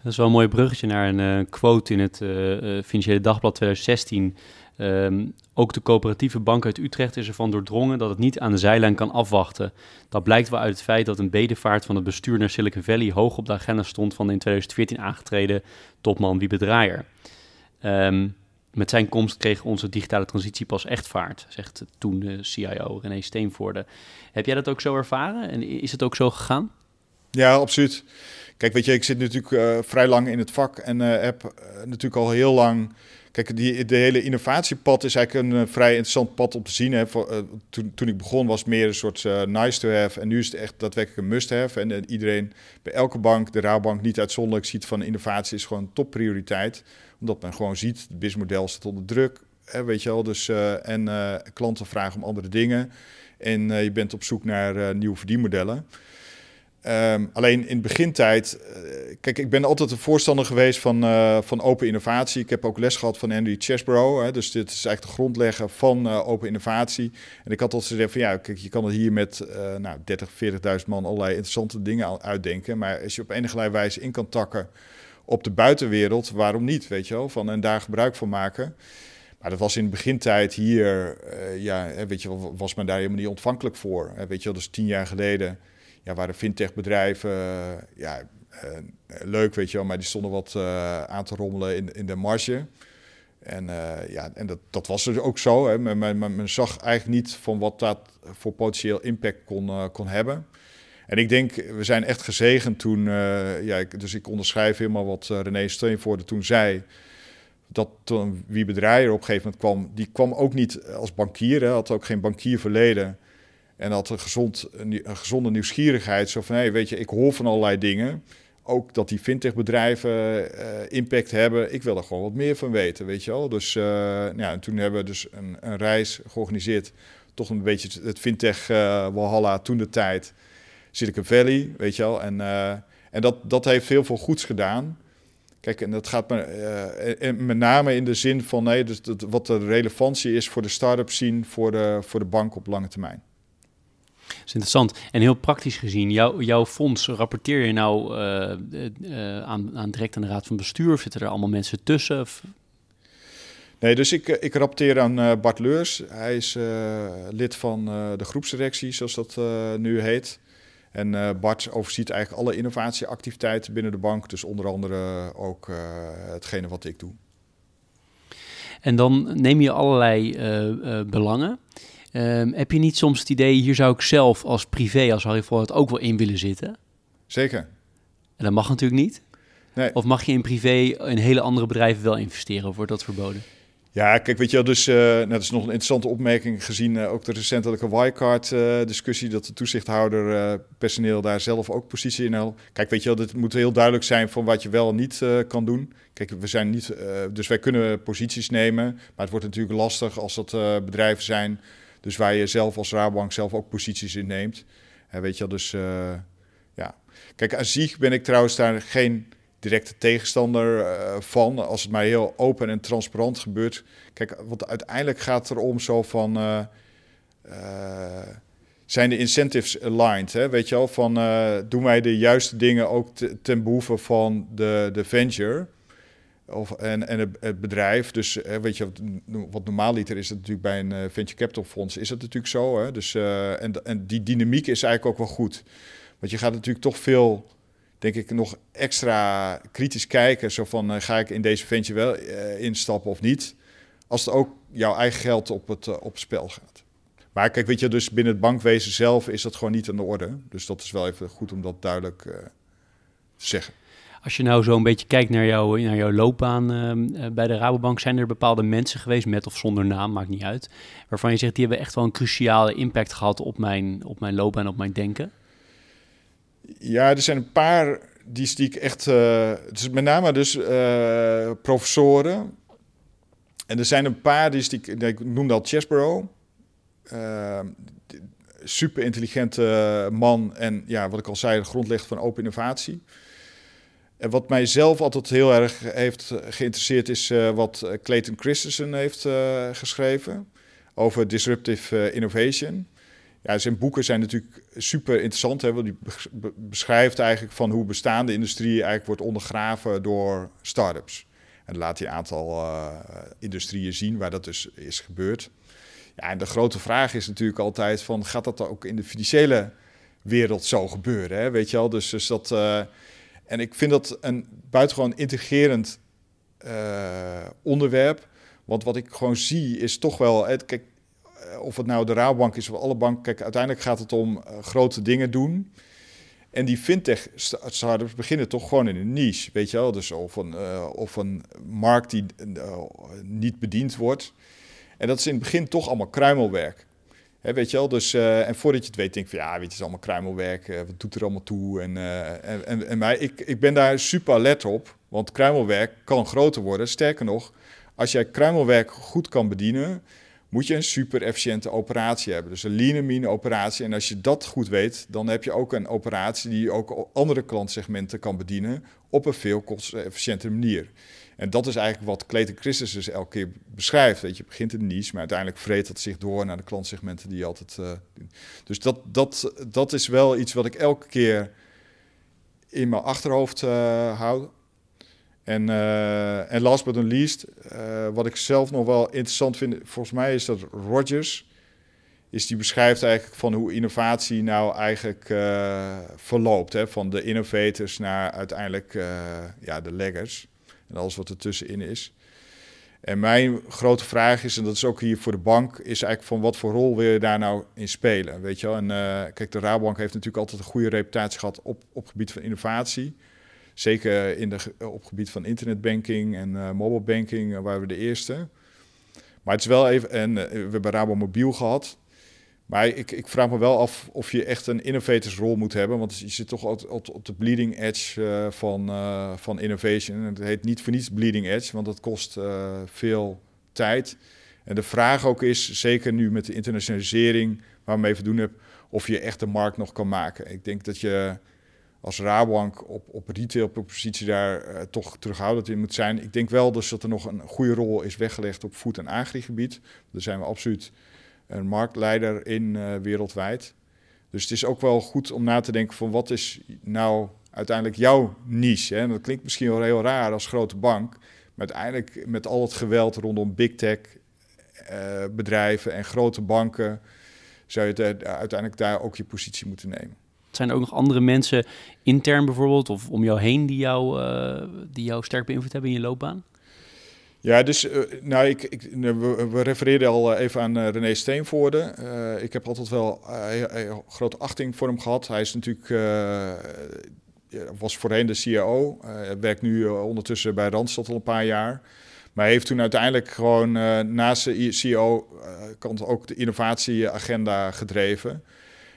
Dat is wel een mooi bruggetje naar een uh, quote in het uh, Financiële Dagblad 2016. Um, ehm, ook de coöperatieve bank uit Utrecht is ervan doordrongen dat het niet aan de zijlijn kan afwachten. Dat blijkt wel uit het feit dat een bedevaart van het bestuur naar Silicon Valley hoog op de agenda stond van de in 2014 aangetreden topman Wiebe Draaier. Um, met zijn komst kreeg onze digitale transitie pas echt vaart, zegt toen de CIO René Steenvoorde. Heb jij dat ook zo ervaren en is het ook zo gegaan? Ja, absoluut. Kijk, weet je, ik zit natuurlijk uh, vrij lang in het vak en uh, heb uh, natuurlijk al heel lang. Kijk, de hele innovatiepad is eigenlijk een vrij interessant pad om te zien. Hè. Toen, toen ik begon was het meer een soort nice to have. En nu is het echt daadwerkelijk een must have. En iedereen, bij elke bank, de Rabobank niet uitzonderlijk, ziet van innovatie is gewoon topprioriteit. Omdat men gewoon ziet, het businessmodel staat onder druk. Hè, weet je wel, dus, en klanten vragen om andere dingen. En je bent op zoek naar nieuwe verdienmodellen. Um, alleen in begintijd, uh, kijk, ik ben altijd een voorstander geweest van, uh, van open innovatie. Ik heb ook les gehad van Andy Chesbrough, hè, dus dit is eigenlijk de grondlegger van uh, open innovatie. En ik had altijd gezegd van ja, kijk, je kan het hier met nou, 30, 40.000 man allerlei interessante dingen uitdenken. Maar als je op enige wijze in kan takken op de buitenwereld, waarom niet, weet je wel? Van, en daar gebruik van maken. Maar dat was in de begintijd hier, ja, weet je wel, was men daar helemaal niet ontvankelijk voor. Weet je wel, dus tien jaar geleden ja, waren fintech-bedrijven ja, uh, leuk, weet je wel, maar die stonden wat uh, aan te rommelen in, in de marge. En, ja, en dat, dat was er ook zo. Hè. Men, men, zag eigenlijk niet van wat dat voor potentieel impact kon, kon hebben. En ik denk, we zijn echt gezegend toen. ja, ik, dus ik onderschrijf helemaal wat René Steenvoorde toen zei dat wie bedrijf op een gegeven moment kwam, die kwam ook niet als bankier, had ook geen bankierverleden. En had een, gezond, een gezonde nieuwsgierigheid. Zo van, hé, weet je, ik hoor van allerlei dingen. Ook dat die fintechbedrijven uh, impact hebben. Ik wil er gewoon wat meer van weten, weet je wel. Dus uh, ja, en toen hebben we dus een, een, reis georganiseerd. Toch een beetje het fintech uh, Walhalla toen de tijd. Silicon Valley, weet je wel. En, en dat, dat heeft heel veel goeds gedaan. Kijk, en dat gaat me, met name in de zin van nee, dus dat, wat de relevantie is voor de start-up scene, voor de, voor de bank op lange termijn. Dat is interessant. En heel praktisch gezien, jou, jouw fonds, rapporteer je nou uh, uh, aan, aan direct aan de raad van bestuur? Of zitten er allemaal mensen tussen? Of? Nee, dus ik, ik rapporteer aan Bart Leurs. Hij is lid van de groepsdirectie, zoals dat nu heet. En Bart overziet eigenlijk alle innovatieactiviteiten binnen de bank. Dus onder andere ook hetgene wat ik doe. En dan neem je allerlei belangen. Um, heb je niet soms het idee, hier zou ik zelf als privé, als Harry het ook wel in willen zitten? Zeker. En dat mag natuurlijk niet. Nee. Of mag je in privé in hele andere bedrijven wel investeren of wordt dat verboden? Ja, kijk, weet je wel, dus uh, nou, dat is nog een interessante opmerking gezien uh, ook de recentelijke Wirecard-discussie, uh, dat de toezichthouder personeel daar zelf ook positie in had. Kijk, weet je wel, het moet heel duidelijk zijn van wat je wel en niet kan doen. Kijk, we zijn niet, dus wij kunnen posities nemen, maar het wordt natuurlijk lastig als dat bedrijven zijn dus waar je zelf als Rabobank zelf ook posities in neemt. weet je wel, dus uh, ja. Kijk, aan zich ben ik trouwens daar geen directe tegenstander uh, van. Als het maar heel open en transparant gebeurt. Kijk, want uiteindelijk gaat het erom zo van... Uh, zijn de incentives aligned? Hè? Weet je wel, van doen wij de juiste dingen ook ten behoeve van de, de venture... Of, en, en het, bedrijf, dus weet je, wat normaal liter is het natuurlijk bij een uh, venture capital fonds, is dat natuurlijk zo. Hè? Dus, uh, en, en die dynamiek is eigenlijk ook wel goed. Want je gaat natuurlijk toch veel, denk ik, nog extra kritisch kijken. Zo van, uh, ga ik in deze venture wel instappen of niet? Als het ook jouw eigen geld op het, op het spel gaat. Maar kijk, weet je, dus binnen het bankwezen zelf is dat gewoon niet aan de orde. Dus dat is wel even goed om dat duidelijk te zeggen. Als je nou zo een beetje kijkt naar, jou, naar jouw loopbaan ehm, eh, bij de Rabobank, zijn er bepaalde mensen geweest, met of zonder naam, maakt niet uit, waarvan je zegt, die hebben echt wel een cruciale impact gehad op mijn, op mijn loopbaan, op mijn denken? Ja, er zijn een paar die, die ik echt, dus met name dus uh, professoren, en er zijn een paar, die, die ik noemde al Chesborough. Uh, super intelligente man en ja, wat ik al zei, de grondlegger van open innovatie. En wat mij zelf altijd heel erg heeft geïnteresseerd is uh, wat Clayton Christensen heeft uh, geschreven over disruptive innovation. Ja, zijn boeken zijn natuurlijk super interessant. Hè, want die beschrijft eigenlijk van hoe bestaande industrie eigenlijk wordt ondergraven door start-ups. En laat een aantal industrieën zien waar dat dus is gebeurd. Ja, en de grote vraag is natuurlijk altijd van, gaat dat ook in de financiële wereld zo gebeuren? Hè? Weet je wel, dus, dus dat... En ik vind dat een buitengewoon integrerend uh, onderwerp. Want wat ik gewoon zie is toch wel... Kijk, of het nou de Rabobank is of alle banken... Kijk, uiteindelijk gaat het om grote dingen doen... En die fintech startups beginnen toch gewoon in een niche, weet je wel? Dus of een, of een markt die niet bediend wordt. En dat is in het begin toch allemaal kruimelwerk. Weet je wel? Dus, uh, en voordat je het weet, denk je van ja, weet je, het is allemaal kruimelwerk. wat doet er allemaal toe? En, en, en, en mij, ik, ik ben daar super alert op, want kruimelwerk kan groter worden. Sterker nog, als jij kruimelwerk goed kan bedienen, moet je een super efficiënte operatie hebben. Dus een lean mean operatie. En als je dat goed weet, dan heb je ook een operatie die ook andere klantsegmenten kan bedienen op een veel kostefficiënte manier. En dat is eigenlijk wat Clayton Christus dus elke keer beschrijft. Weet je, begint in niche, maar uiteindelijk vreet dat zich door naar de klantsegmenten die je altijd doen. Dus dat, dat, dat is wel iets wat ik elke keer in mijn achterhoofd uh, hou. En, uh, en last but not least, wat ik zelf nog wel interessant vind, volgens mij is dat Rogers, is die beschrijft eigenlijk van hoe innovatie nou eigenlijk verloopt. Hè? Van de innovators naar uiteindelijk ja, de leggers en alles wat ertussenin is. En mijn grote vraag is, en dat is ook hier voor de bank, is eigenlijk van wat voor rol wil je daar nou in spelen? Weet je wel? En kijk, de Rabobank heeft natuurlijk altijd een goede reputatie gehad op, op gebied van innovatie. Zeker in de, op gebied van internetbanking en uh, mobile banking uh, waren we de eerste. Maar het is wel even, en we hebben Rabo Mobiel gehad. Maar ik, ik, vraag me wel af of je echt een innovatorsrol moet hebben. Want je zit toch op, op de bleeding edge van, van innovation. Het heet niet voor niets bleeding edge, want dat kost veel tijd. En de vraag ook is, zeker nu met de internationalisering waar we mee te doen hebben, of je echt de markt nog kan maken. Ik denk dat je als Rabobank op, op retailpropositie daar uh, toch terughoudend in moet zijn. Ik denk wel dus dat er nog een goede rol is weggelegd op voed- en agrigebied. Daar zijn we absoluut een marktleider in uh, wereldwijd. Dus het is ook wel goed om na te denken van wat is nou uiteindelijk jouw niche. Hè? dat klinkt misschien wel heel raar als grote bank. Maar uiteindelijk met al het geweld rondom big tech uh, bedrijven en grote banken... zou je uiteindelijk daar ook je positie moeten nemen. Zijn er ook nog andere mensen intern bijvoorbeeld of om jou heen die jou, die jou sterk beïnvloed hebben in je loopbaan? Ja, dus uh, nou, ik, ik, we, refereerden al even aan uh, René Steenvoorde. Ik heb altijd wel grote achting voor hem gehad. Hij is natuurlijk, was voorheen de CIO, Hij werkt nu ondertussen bij Randstad al een paar jaar. Maar heeft toen uiteindelijk gewoon naast de CEO-kant ook de innovatieagenda gedreven.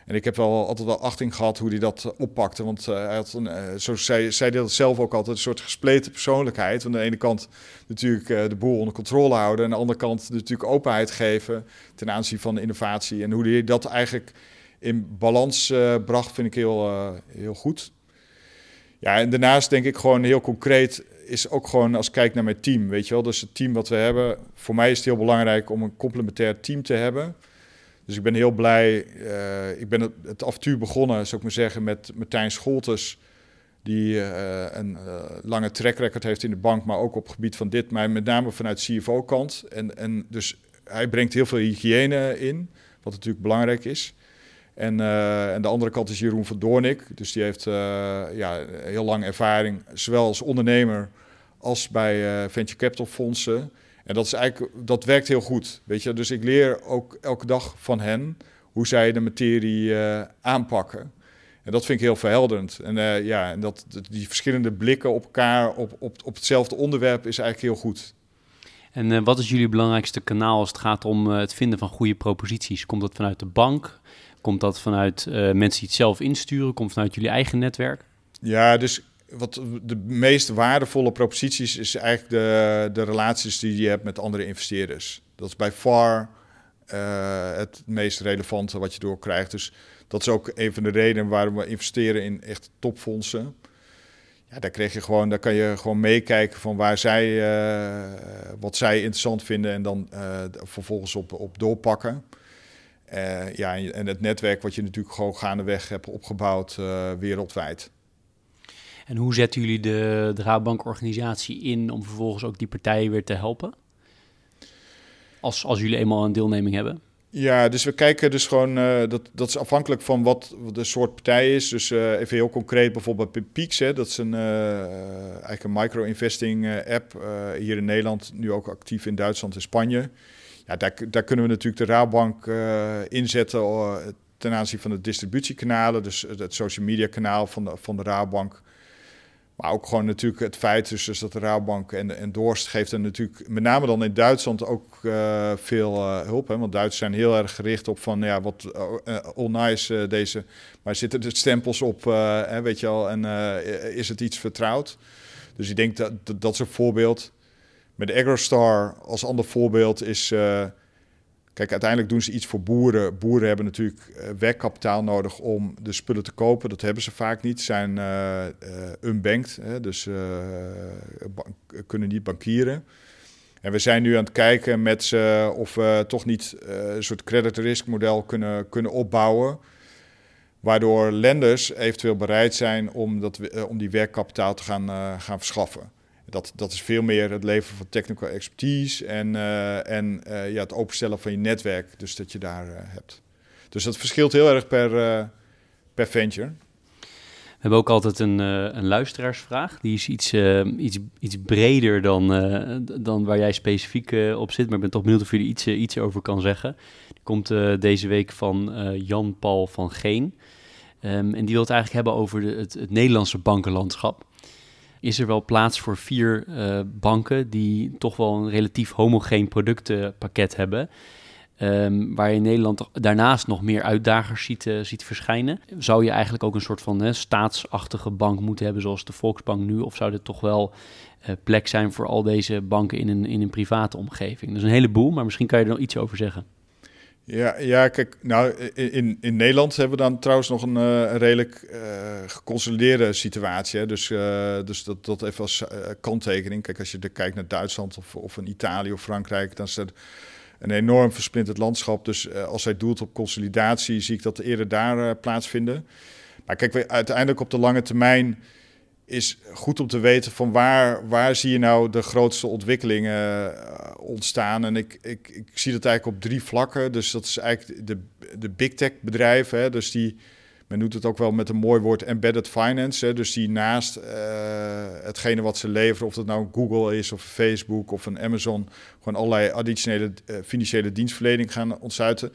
En ik heb wel altijd wel achting gehad hoe hij dat oppakte. Want uh, hij had een, uh, zo zei, zei dat zelf ook altijd, een soort gespleten persoonlijkheid. Van de ene kant natuurlijk de boel onder controle houden. En aan de andere kant natuurlijk openheid geven ten aanzien van innovatie. En hoe hij dat eigenlijk in balans bracht, vind ik heel, heel goed. Ja, en daarnaast denk ik gewoon heel concreet is ook gewoon als ik kijk naar mijn team, weet je wel. Dus het team wat we hebben, voor mij is het heel belangrijk om een complementair team te hebben... Dus ik ben heel blij. Uh, ik ben het, avontuur begonnen, zou ik maar zeggen, met Martijn Scholtes. Die uh, een uh, lange track record heeft in de bank, maar ook op het gebied van dit, maar met name vanuit CFO-kant. En, en dus hij brengt heel veel hygiëne in, wat natuurlijk belangrijk is. En, en de andere kant is Jeroen van Doornik. Dus die heeft ja, heel lang ervaring, zowel als ondernemer als bij venture capital fondsen. En dat, is eigenlijk, dat werkt heel goed. Weet je? Dus ik leer ook elke dag van hen hoe zij de materie uh, aanpakken. En dat vind ik heel verhelderend. En uh, ja, en dat, die verschillende blikken op elkaar, op, op, op hetzelfde onderwerp, is eigenlijk heel goed. En uh, wat is jullie belangrijkste kanaal als het gaat om het vinden van goede proposities? Komt dat vanuit de bank? Komt dat vanuit mensen die het zelf insturen? Komt vanuit jullie eigen netwerk? Ja, dus wat de meest waardevolle proposities is eigenlijk de, de relaties die je hebt met andere investeerders. Dat is bij far uh, het meest relevante wat je doorkrijgt. Dus dat is ook een van de redenen waarom we investeren in echt topfondsen. Ja, daar krijg je gewoon, daar kan je gewoon meekijken van waar zij, uh, wat zij interessant vinden en dan uh, vervolgens op, op doorpakken. ja, en het netwerk wat je natuurlijk gewoon gaandeweg hebt opgebouwd wereldwijd. En hoe zetten jullie de, de Rabobank-organisatie in om vervolgens ook die partijen weer te helpen? Als, als jullie eenmaal een deelneming hebben? Ja, dus we kijken dus gewoon, uh, dat, dat is afhankelijk van wat de soort partij is. Dus uh, even heel concreet, bijvoorbeeld Peaks, hè, dat is een, uh, eigenlijk een micro-investing app. hier in Nederland, nu ook actief in Duitsland en Spanje. Ja, daar, daar kunnen we natuurlijk de Rabobank inzetten ten aanzien van de distributiekanalen. Dus het social media kanaal van de, van de Rabobank. Maar ook gewoon natuurlijk het feit dus, dat de Rabobank en, en Dorst geeft er natuurlijk, met name dan in Duitsland, ook uh, veel uh, hulp. Hè? Want Duitsers zijn heel erg gericht op van, ja, wat uh, all nice deze, maar zitten er stempels op, hè, weet je al, en is het iets vertrouwd? Dus ik denk dat dat, dat is een voorbeeld. Met Agrostar als ander voorbeeld is Kijk, uiteindelijk doen ze iets voor boeren. Boeren hebben natuurlijk uh, werkkapitaal nodig om de spullen te kopen. Dat hebben ze vaak niet. Ze zijn uh, unbanked, hè, dus kunnen niet bankieren. En we zijn nu aan het kijken met ze of we toch niet een soort credit risk model kunnen, kunnen opbouwen. Waardoor lenders eventueel bereid zijn om, dat, om die werkkapitaal te gaan, gaan verschaffen. Dat, dat is veel meer het leveren van technical expertise en, uh, en uh, ja, het openstellen van je netwerk. Dus dat je daar uh, hebt. Dus dat verschilt heel erg per, per venture. We hebben ook altijd een, een luisteraarsvraag. Die is iets, iets, iets breder dan, dan waar jij specifiek op zit. Maar ik ben toch benieuwd of jullie iets, iets over kan zeggen. Die komt deze week van Jan-Paul van Geen. Um, en die wil het eigenlijk hebben over de, het, het Nederlandse bankenlandschap is er wel plaats voor vier uh, banken die toch wel een relatief homogeen productenpakket hebben. Um, waar je in Nederland daarnaast nog meer uitdagers ziet, uh, ziet verschijnen. Zou je eigenlijk ook een soort van staatsachtige bank moeten hebben, zoals de Volksbank nu? Of zou dit toch wel uh, plek zijn voor al deze banken in een, in een private omgeving? Dus een heleboel, maar misschien kan je er nog iets over zeggen. Ja, ja, kijk, nou, in, in Nederland hebben we dan trouwens nog een, uh, redelijk uh, geconsolideerde situatie. Hè? Dus, uh, dus dat, dat even als kanttekening. Kijk, als je er kijkt naar Duitsland of, of in Italië of Frankrijk, dan is het een enorm versplinterd landschap. Dus als hij doelt op consolidatie, zie ik dat eerder daar plaatsvinden. Maar kijk, uiteindelijk op de lange termijn is goed om te weten van waar, waar zie je nou de grootste ontwikkelingen uh, ontstaan. En ik, ik, ik zie dat eigenlijk op drie vlakken. Dus dat is eigenlijk de, de big tech bedrijven. Hè, dus die, men noemt het ook wel met een mooi woord embedded finance. Hè, dus die naast uh, hetgene wat ze leveren, of dat nou Google is of Facebook of een Amazon, gewoon allerlei additionele uh, financiële dienstverlening gaan ontsluiten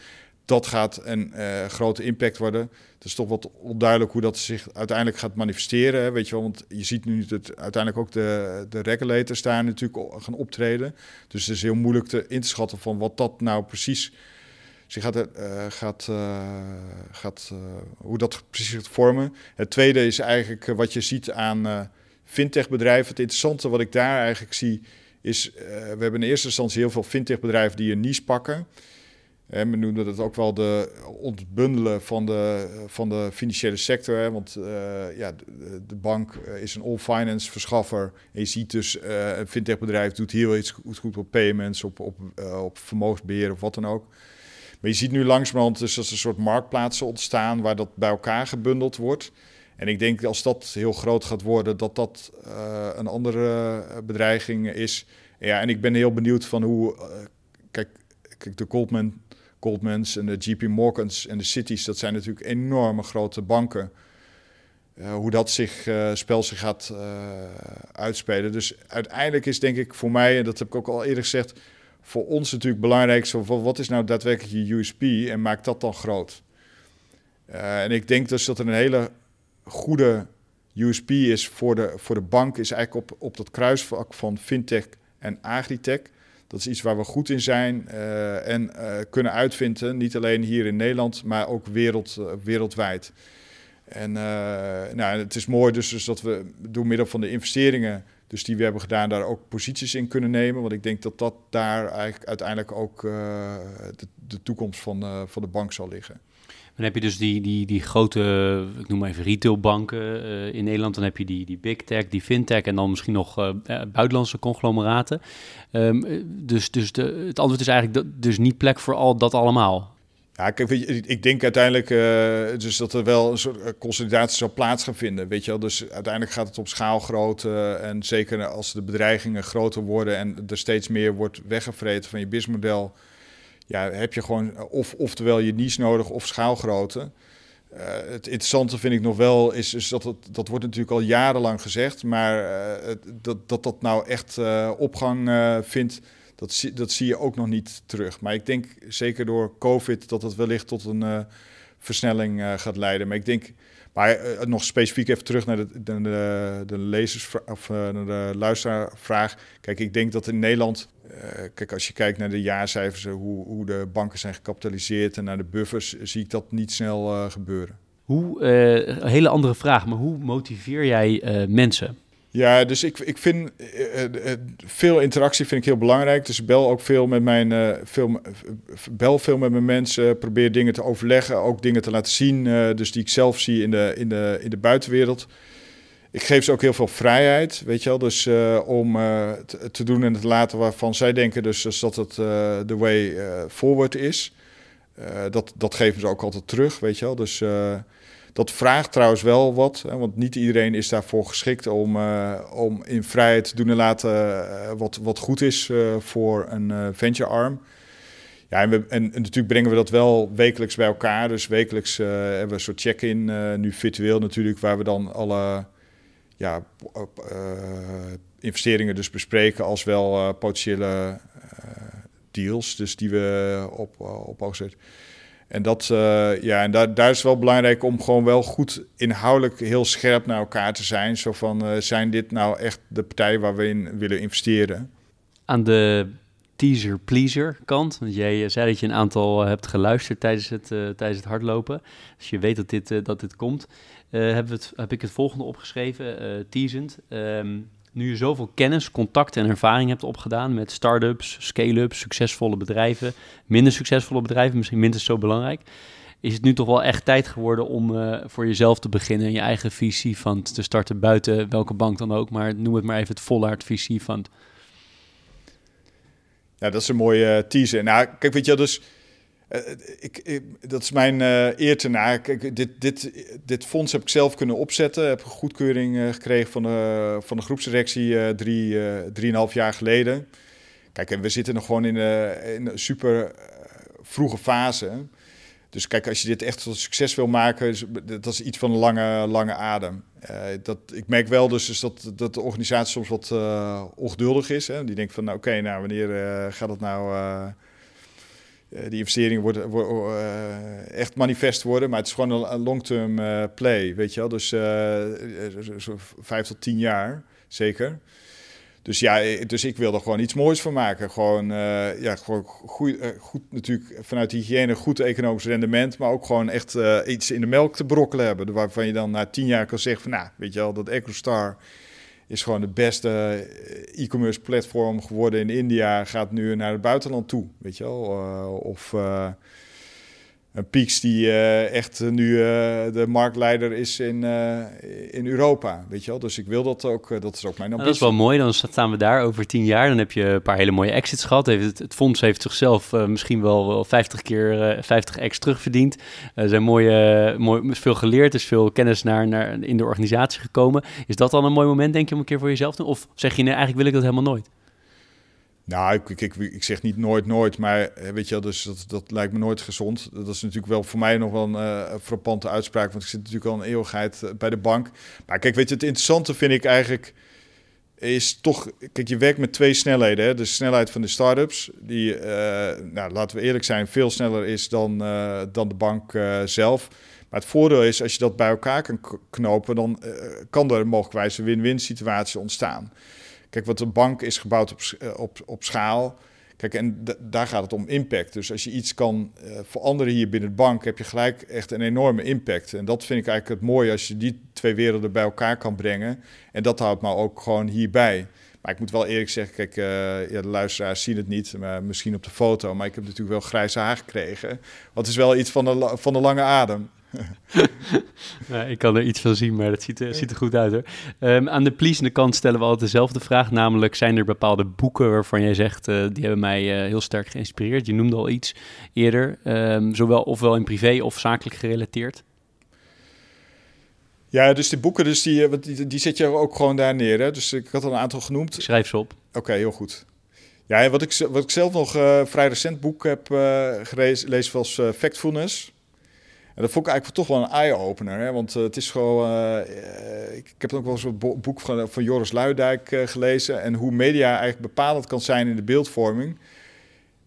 dat gaat een uh, grote impact worden. Het is toch wat onduidelijk hoe dat zich uiteindelijk gaat manifesteren. Hè, weet je wel, want je ziet nu dat uiteindelijk ook de, de regulators daar natuurlijk gaan optreden. Dus het is heel moeilijk te in te schatten van wat dat nou precies zich gaat, uh, gaat, uh, gaat hoe dat precies gaat vormen. Het tweede is eigenlijk wat je ziet aan fintech bedrijven. Het interessante wat ik daar eigenlijk zie is, we hebben in eerste instantie heel veel fintech bedrijven die een niche pakken. En we noemen dat ook wel de ontbundelen van de, van de financiële sector. Hè? Want uh, ja, de, bank eh, is een all-finance verschaffer. En je ziet dus, uh, een fintech-bedrijf doet heel iets goed, op payments, op, op, op vermogensbeheer of wat dan ook. Maar je ziet nu langzamerhand dus dat er een soort marktplaatsen ontstaan waar dat bij elkaar gebundeld wordt. En ik denk als dat heel groot gaat worden, dat dat een andere bedreiging is. Ja, en ik ben heel benieuwd van hoe... kijk, kijk, de Goldman Goldmans en de JP Morgans en de Cities, dat zijn natuurlijk enorme grote banken. Uh, hoe dat zich, uh, spel zich gaat uh, uitspelen. Dus uiteindelijk is denk ik voor mij, en dat heb ik ook al eerder gezegd, voor ons natuurlijk belangrijk, zo, wat is nou daadwerkelijk je USP en maakt dat dan groot? en ik denk dus dat er een hele goede USP is voor de, voor de bank, is eigenlijk op, op dat kruisvak van fintech en agritech. Dat is iets waar we goed in zijn uh, en uh, kunnen uitvinden. Niet alleen hier in Nederland, maar ook wereld, uh, wereldwijd. En nou, het is mooi dus, dus dat we door middel van de investeringen dus die we hebben gedaan, daar ook posities in kunnen nemen. Want ik denk dat dat daar eigenlijk uiteindelijk ook de, de, toekomst van, van de bank zal liggen. Dan heb je dus die, die, die grote, ik noem even retailbanken uh, in Nederland. Dan heb je die, die big tech, die fintech en dan misschien nog uh, buitenlandse conglomeraten. Um, dus dus de, het antwoord is eigenlijk dat, dus niet plek voor al dat allemaal. Ja, kijk, weet ik denk uiteindelijk dus dat er wel een soort consolidatie zal plaats gaan vinden. Weet je wel? Dus uiteindelijk gaat het op schaalgrootte. en zeker als de bedreigingen groter worden en er steeds meer wordt weggevreten van je businessmodel ja, heb je gewoon of, oftewel je niche nodig of schaalgrootte. Uh, het interessante vind ik nog wel is, is dat het, dat wordt natuurlijk al jarenlang gezegd, maar uh, dat, dat dat nou echt uh, opgang vindt, dat, zie, dat zie je ook nog niet terug. Maar ik denk zeker door COVID dat het wellicht tot een versnelling gaat leiden. Maar ik denk, maar nog specifiek even terug naar de, de, de, lezers of naar de luisteraarvraag. Kijk, ik denk dat in Nederland uh, kijk, als je kijkt naar de jaarcijfers, eh, hoe, hoe, de banken zijn gecapitaliseerd en naar de buffers, zie ik dat niet snel gebeuren. Hoe, een hele andere vraag, maar hoe motiveer jij mensen? Ja, dus ik, ik vind veel interactie vind ik heel belangrijk. Dus bel ook veel met mijn, veel, bel veel met mijn mensen, probeer dingen te overleggen, ook dingen te laten zien, dus die ik zelf zie in de, in de, in de buitenwereld ik geef ze ook heel veel vrijheid, weet je wel. Dus uh, om uh, te, te, doen en te laten waarvan zij denken dus, dus dat het uh, de way forward is. dat, dat geven ze ook altijd terug, weet je wel. Dus dat vraagt trouwens wel wat, hè, want niet iedereen is daarvoor geschikt om, om in vrijheid te doen en laten wat, wat goed is voor een venture arm. Ja, en, we, en, natuurlijk brengen we dat wel wekelijks bij elkaar. Dus wekelijks hebben we een soort check-in, nu virtueel natuurlijk, waar we dan alle ja, investeringen dus bespreken als wel potentiële deals, dus die we op, op zetten. En, dat, ja, en daar, daar is wel belangrijk om gewoon wel goed inhoudelijk heel scherp naar elkaar te zijn. Zo van, zijn dit nou echt de partijen waar we in willen investeren? Aan de teaser-pleaser kant. Want jij zei dat je een aantal hebt geluisterd tijdens het, tijdens het hardlopen. Dus je weet dat dit, dat dit komt. Heb, het, heb ik het volgende opgeschreven, teasend. Um, nu je zoveel kennis, contact en ervaring hebt opgedaan met start-ups, scale-ups, succesvolle bedrijven, minder succesvolle bedrijven, misschien minder zo belangrijk, is het nu toch wel echt tijd geworden om uh, voor jezelf te beginnen, je eigen visie van te starten buiten welke bank dan ook, maar noem het maar even het Vollaard visie van. Ja, dat is een mooie teaser. Nou, kijk, weet je, dus uh, ik, dat is mijn uh, eer te dit, dit, dit fonds heb ik zelf kunnen opzetten. Heb goedkeuring uh, gekregen van de, van de groepsdirectie drie, drieënhalf jaar geleden. Kijk, en we zitten nog gewoon in, in een super vroege fase. Dus kijk, als je dit echt tot succes wil maken, dat is iets van een lange, lange adem. dat, ik merk wel dus, dat, dat de organisatie soms wat ongeduldig is. Hè. Die denkt van, nou, oké, nou, wanneer gaat het nou uh, die investeringen worden, uh, echt manifest worden, maar het is gewoon een, long-term uh, play, weet je wel. Dus vijf tot tien jaar, zeker. Dus ja, dus ik wil er gewoon iets moois van maken. Gewoon, ja, gewoon goed, goed natuurlijk vanuit hygiëne, goed economisch rendement, maar ook gewoon echt iets in de melk te brokkelen hebben. Waarvan je dan na tien jaar kan zeggen van, nou, weet je wel, dat EcoStar is gewoon de beste eh, e-commerce platform geworden in India. Gaat nu naar het buitenland toe, weet je wel. Uh, of uh, een Peaks die uh, echt nu de marktleider is in, in Europa, weet je wel. Dus ik wil dat ook, dat is ook mijn ambitie. Nou, dat is wel mooi, dan staan we daar over tien jaar. Dan heb je een paar hele mooie exits gehad. Het, het fonds heeft zichzelf misschien wel, wel 50 keer 50 x terugverdiend. Er zijn mooie, mooi, veel geleerd, is veel kennis naar, naar, in de organisatie gekomen. Is dat dan een mooi moment, denk je, om een keer voor jezelf te doen? Of zeg je, nee, eigenlijk wil ik dat helemaal nooit? Nou, ik, ik, ik, zeg niet nooit, nooit, maar eh, weet je dus dat, dat lijkt me nooit gezond. Dat is natuurlijk wel voor mij nog wel een uh, frappante uitspraak, want ik zit natuurlijk al een eeuwigheid eh, bij de bank. Maar kijk, weet je, het interessante vind ik eigenlijk is toch, kijk, je werkt met twee snelheden. Hè? De snelheid van de start-ups, die, nou, laten we eerlijk zijn, veel sneller is dan, dan de bank zelf. Maar het voordeel is, als je dat bij elkaar kan knopen, dan kan er mogelijkwijs een win-win situatie ontstaan. Kijk, wat een bank is gebouwd op, eh, op, op schaal. Kijk, en daar gaat het om impact. Dus als je iets kan uh, veranderen hier binnen de bank, heb je gelijk echt een enorme impact. En dat vind ik eigenlijk het mooie als je die twee werelden bij elkaar kan brengen. En dat houdt me ook gewoon hierbij. Maar ik moet wel eerlijk zeggen, kijk, uh, ja, de luisteraars zien het niet, maar misschien op de foto. Maar ik heb natuurlijk wel grijze haar gekregen. Wat is wel iets van de, van de lange adem. ik kan er iets van zien, maar dat ziet, er, ziet er goed uit hoor. Um, aan de pleasende kant stellen we altijd dezelfde vraag. Namelijk, zijn er bepaalde boeken waarvan jij zegt, uh, die hebben mij uh, heel sterk geïnspireerd? Je noemde al iets eerder, um, zowel ofwel in privé of zakelijk gerelateerd. Ja, dus die boeken, dus die, eh, die, die zet je ook gewoon daar neer. Hè? Dus ik had al een aantal genoemd. Ik schrijf ze op. Oké, heel goed. Ja, wat ik, wat ik zelf nog uh, vrij recent boek heb gelezen was Factfulness. Dat vond ik eigenlijk toch wel een eye-opener. Want het is gewoon... ik, ik, heb ook wel eens een boek van, van Joris Luidijk gelezen. En hoe media eigenlijk bepalend kan zijn in de beeldvorming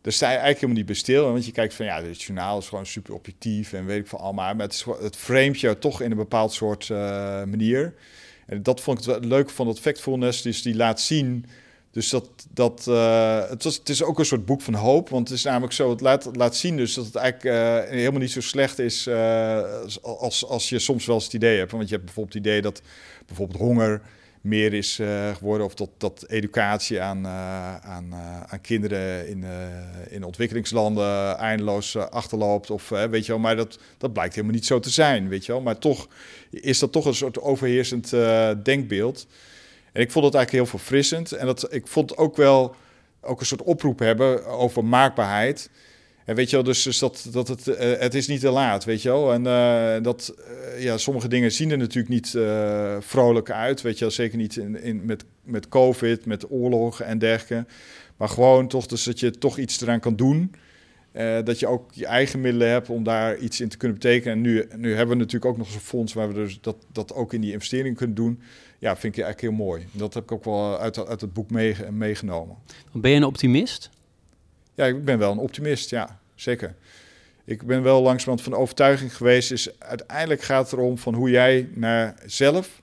daar sta je eigenlijk helemaal niet bij stil. Want je kijkt van ja, het journaal is gewoon super objectief en weet ik van allemaal. Maar het, framet je toch in een bepaald soort manier. En dat vond ik het leuk van dat factfulness, dus die laat zien. Dus dat, dat uh, het, was, het is ook een soort boek van hoop. Want het is namelijk zo, het laat, laat zien dus dat het eigenlijk uh, helemaal niet zo slecht is als, als je soms wel eens het idee hebt. Want je hebt bijvoorbeeld het idee dat bijvoorbeeld honger meer is uh, geworden. Of dat, dat educatie aan, uh, aan, uh, aan kinderen in, in ontwikkelingslanden eindeloos achterloopt. Of weet je wel, maar dat, dat blijkt helemaal niet zo te zijn. Weet je wel. Maar toch is dat toch een soort overheersend denkbeeld. En ik vond het eigenlijk heel verfrissend. En dat, ik vond ook wel ook een soort oproep hebben over maakbaarheid. En weet je wel, dus, dus dat, dat het, uh, het is niet te laat, weet je wel. En uh, dat, uh, ja, sommige dingen zien er natuurlijk niet vrolijk uit, weet je wel. Zeker niet in, in, met, met COVID, met oorlog en dergelijke. Maar gewoon toch, dus dat je toch iets eraan kan doen. dat je ook je eigen middelen hebt om daar iets in te kunnen betekenen. En nu, nu hebben we natuurlijk ook nog eens een fonds waar we dus dat, dat ook in die investering kunnen doen. Ja, vind ik eigenlijk heel mooi. Dat heb ik ook wel uit, uit het boek mee, meegenomen. Ben je een optimist? Ja, ik ben wel een optimist, ja, zeker. Ik ben wel langzamerhand van overtuiging geweest, is uiteindelijk gaat het erom van hoe jij naar zelf,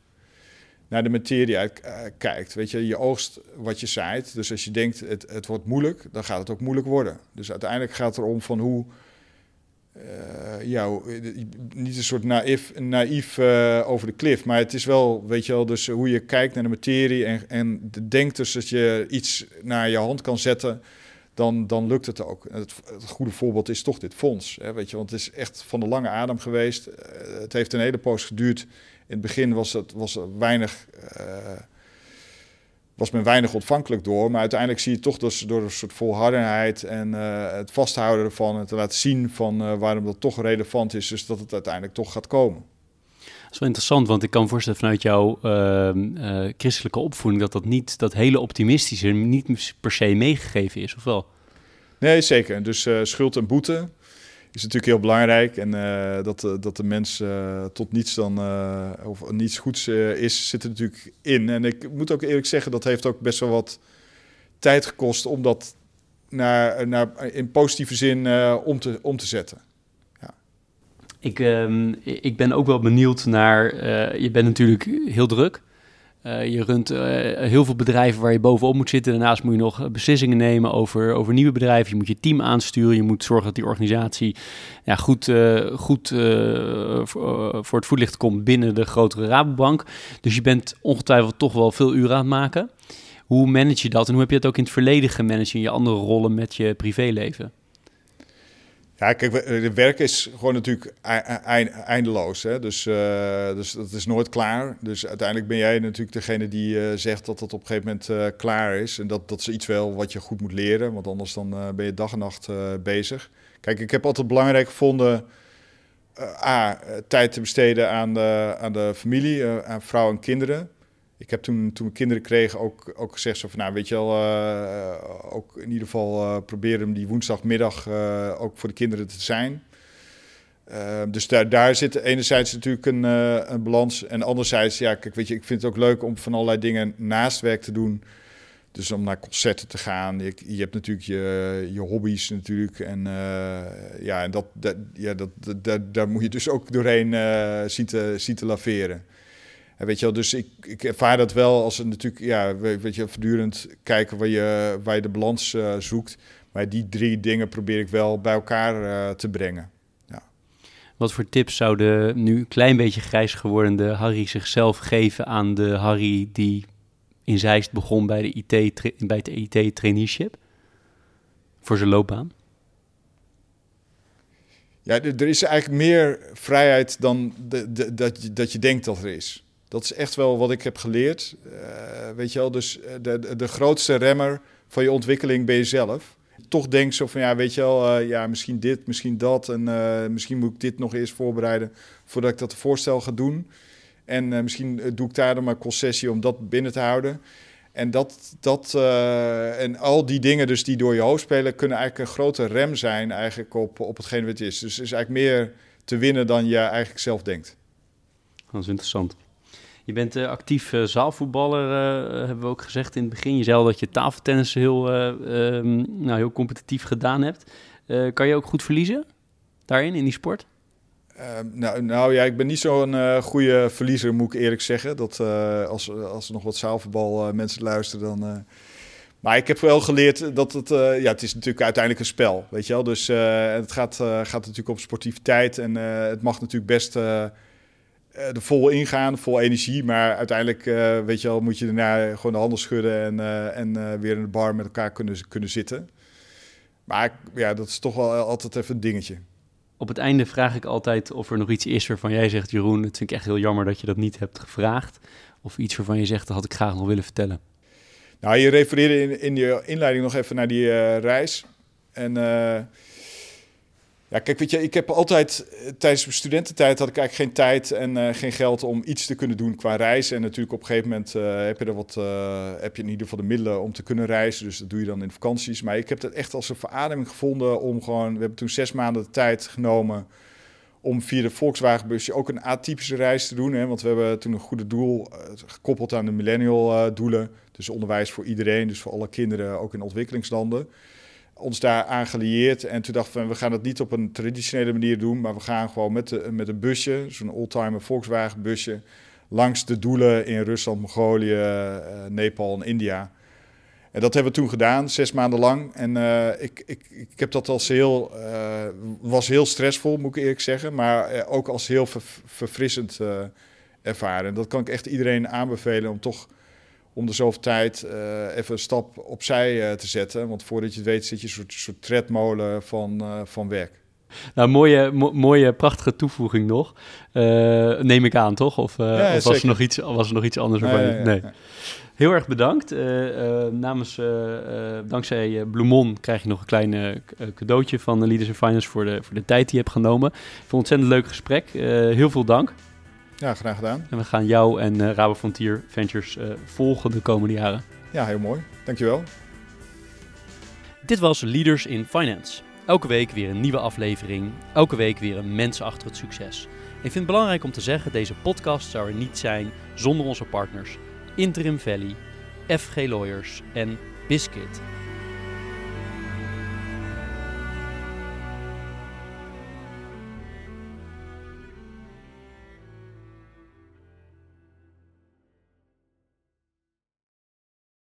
naar de materie uit, uh, kijkt. Weet je, je oogst wat je zaait. Dus als je denkt het, het wordt moeilijk, dan gaat het ook moeilijk worden. Dus uiteindelijk gaat het erom van hoe, uh, niet een soort naïef, naïef uh, over de klif, maar het is wel, weet je wel, dus hoe je kijkt naar de materie en, en denkt dus dat je iets naar je hand kan zetten dan, dan lukt het ook. Het, goede voorbeeld is toch dit fonds. Hè, weet je, want het is echt van de lange adem geweest. Het heeft een hele poos geduurd. In het begin was, het, was weinig, was men weinig ontvankelijk door. Maar uiteindelijk zie je toch dus door een soort volhardendheid en uh, het vasthouden ervan... en te laten zien van waarom dat toch relevant is... dus dat het uiteindelijk toch gaat komen. Dat is wel interessant, want ik kan voorstellen vanuit jouw uh, uh, christelijke opvoeding dat dat niet dat hele optimistische niet per se meegegeven is, of wel? Nee, zeker. Dus schuld en boete is natuurlijk heel belangrijk. En dat, dat de mens tot niets dan of niets goeds is, zit er natuurlijk in. En ik moet ook eerlijk zeggen, dat heeft ook best wel wat tijd gekost om dat naar, naar, in positieve zin om, te, om te zetten. Ik, um, ik ben ook wel benieuwd naar. Je bent natuurlijk heel druk. Uh, je runt uh, heel veel bedrijven waar je bovenop moet zitten. Daarnaast moet je nog beslissingen nemen over, over nieuwe bedrijven. Je moet je team aansturen. Je moet zorgen dat die organisatie ja, goed, goed voor het voetlicht komt binnen de grotere Rabobank. Dus je bent ongetwijfeld toch wel veel uren aan het maken. Hoe manage je dat en hoe heb je het ook in het verleden gemanaged in je andere rollen met je privéleven? Ja, kijk, het werk is gewoon natuurlijk eindeloos. Hè? Dus, uh, dus dat is nooit klaar. Dus uiteindelijk ben jij natuurlijk degene die uh, zegt dat het op een gegeven moment klaar is. En dat, dat is iets wel wat je goed moet leren, want anders dan ben je dag en nacht bezig. Kijk, ik heb altijd belangrijk gevonden... A, tijd te besteden aan de, aan de familie, aan vrouw en kinderen ik heb toen, toen kinderen kregen ook, ook gezegd zo van, nou weet je wel, uh, ook in ieder geval uh, proberen om die woensdagmiddag uh, ook voor de kinderen te zijn. dus daar, daar zit enerzijds natuurlijk een, een balans en anderzijds, ja, kijk, weet je, ik vind het ook leuk om van allerlei dingen naast werk te doen. Dus om naar concerten te gaan. Je, je hebt natuurlijk je, je hobby's natuurlijk. En ja, en dat, dat, ja dat, dat, daar moet je dus ook doorheen zien, te, zien te laveren weet je wel, dus ik, ik ervaar dat wel als een natuurlijk, ja, weet je, voortdurend kijken waar je, waar je de balans uh, zoekt. Maar die drie dingen probeer ik wel bij elkaar te brengen. Wat voor tips zou de nu een klein beetje grijs geworden Harry zichzelf geven aan de Harry die in Zeist begon bij, de IT, bij het IT-traineeship? Voor zijn loopbaan? Ja, er is eigenlijk meer vrijheid dan de, de, dat, je, dat je denkt dat er is. Dat is echt wel wat ik heb geleerd. Uh, weet je wel, dus eh, de, de grootste remmer van je ontwikkeling ben je zelf toch denk zo van ja, weet je wel, uh, ja, misschien dit, misschien dat. En misschien moet ik dit nog eerst voorbereiden voordat ik dat voorstel ga doen. En misschien doe ik daar dan maar concessie om dat binnen te houden. En, dat, dat, en al die dingen dus die door je hoofd spelen, kunnen eigenlijk een grote rem zijn eigenlijk op, op hetgeen wat het is. Dus er is eigenlijk meer te winnen dan je eigenlijk zelf denkt. Dat is interessant. Je bent uh, actief uh, zaalvoetballer, uh, hebben we ook gezegd in het begin. Je zei al dat je tafeltennis heel, um, nou, heel competitief gedaan hebt. kan je ook goed verliezen daarin, in die sport? Ehm, nou, nou ja, ik ben niet zo'n goede verliezer, moet ik eerlijk zeggen. Dat, als, als er nog wat zaalvoetbal mensen luisteren, dan... Maar ik heb wel geleerd dat het, ja, het is natuurlijk uiteindelijk een spel, weet je wel. Dus het gaat, gaat natuurlijk om sportiviteit en het mag natuurlijk best er vol ingaan, vol energie. Maar uiteindelijk, uh, weet je wel, moet je daarna gewoon de handen schudden en, uh, en weer in de bar met elkaar kunnen, kunnen zitten. Maar ja, dat is toch wel altijd even een dingetje. Op het einde vraag ik altijd of er nog iets is waarvan jij zegt, Jeroen, het vind ik echt heel jammer dat je dat niet hebt gevraagd. Of iets waarvan je zegt, dat had ik graag nog willen vertellen. Nou, je refereerde in, in je inleiding nog even naar die reis. En ja, kijk, weet je, ik heb altijd eh, tijdens mijn studententijd had ik eigenlijk geen tijd en uh, geen geld om iets te kunnen doen qua reizen. En natuurlijk op een gegeven moment uh, heb je er wat, heb je in ieder geval de middelen om te kunnen reizen. Dus dat doe je dan in vakanties. Maar ik heb het echt als een verademing gevonden om gewoon, we hebben toen zes maanden de tijd genomen om via de Volkswagen busje ook een atypische reis te doen. Hè? Want we hebben toen een goede doel gekoppeld aan de millennial doelen. Dus onderwijs voor iedereen, dus voor alle kinderen, ook in ontwikkelingslanden ons daar aan gelieerd. En toen dachten we, we gaan het niet op een traditionele manier doen, maar we gaan gewoon met, de, met een busje, zo'n oldtimer Volkswagen busje, langs de doelen in Rusland, Mongolië, uh, Nepal en India. En dat hebben we toen gedaan, zes maanden lang. En uh, ik, ik, ik heb dat als heel, uh, was heel stressvol, moet ik eerlijk zeggen, maar ook als heel ver, verfrissend ervaren. En dat kan ik echt iedereen aanbevelen om toch om de zoveel tijd uh, even een stap opzij uh, te zetten. Want voordat je het weet zit je een soort, soort tredmolen van, uh, van werk. Nou, mooie, mo mooie, prachtige toevoeging nog. neem ik aan, toch? Of, ja, of was, er nog iets, was er nog iets anders? Nee, nee, nee. Heel erg bedankt. namens, dankzij Bloemon krijg je nog een klein cadeautje van Leaders in Finance voor de, voor de tijd die je hebt genomen. Ik vond het een ontzettend leuk gesprek. heel veel dank. Ja, graag gedaan. En we gaan jou en uh, Rabo Frontier Ventures uh, volgen de komende jaren. Ja, heel mooi. Dankjewel. Dit was Leaders in Finance. Elke week weer een nieuwe aflevering. Elke week weer een mens achter het succes. Ik vind het belangrijk om te zeggen, deze podcast zou er niet zijn zonder onze partners. Interim Valley, FG Lawyers en Biscuit.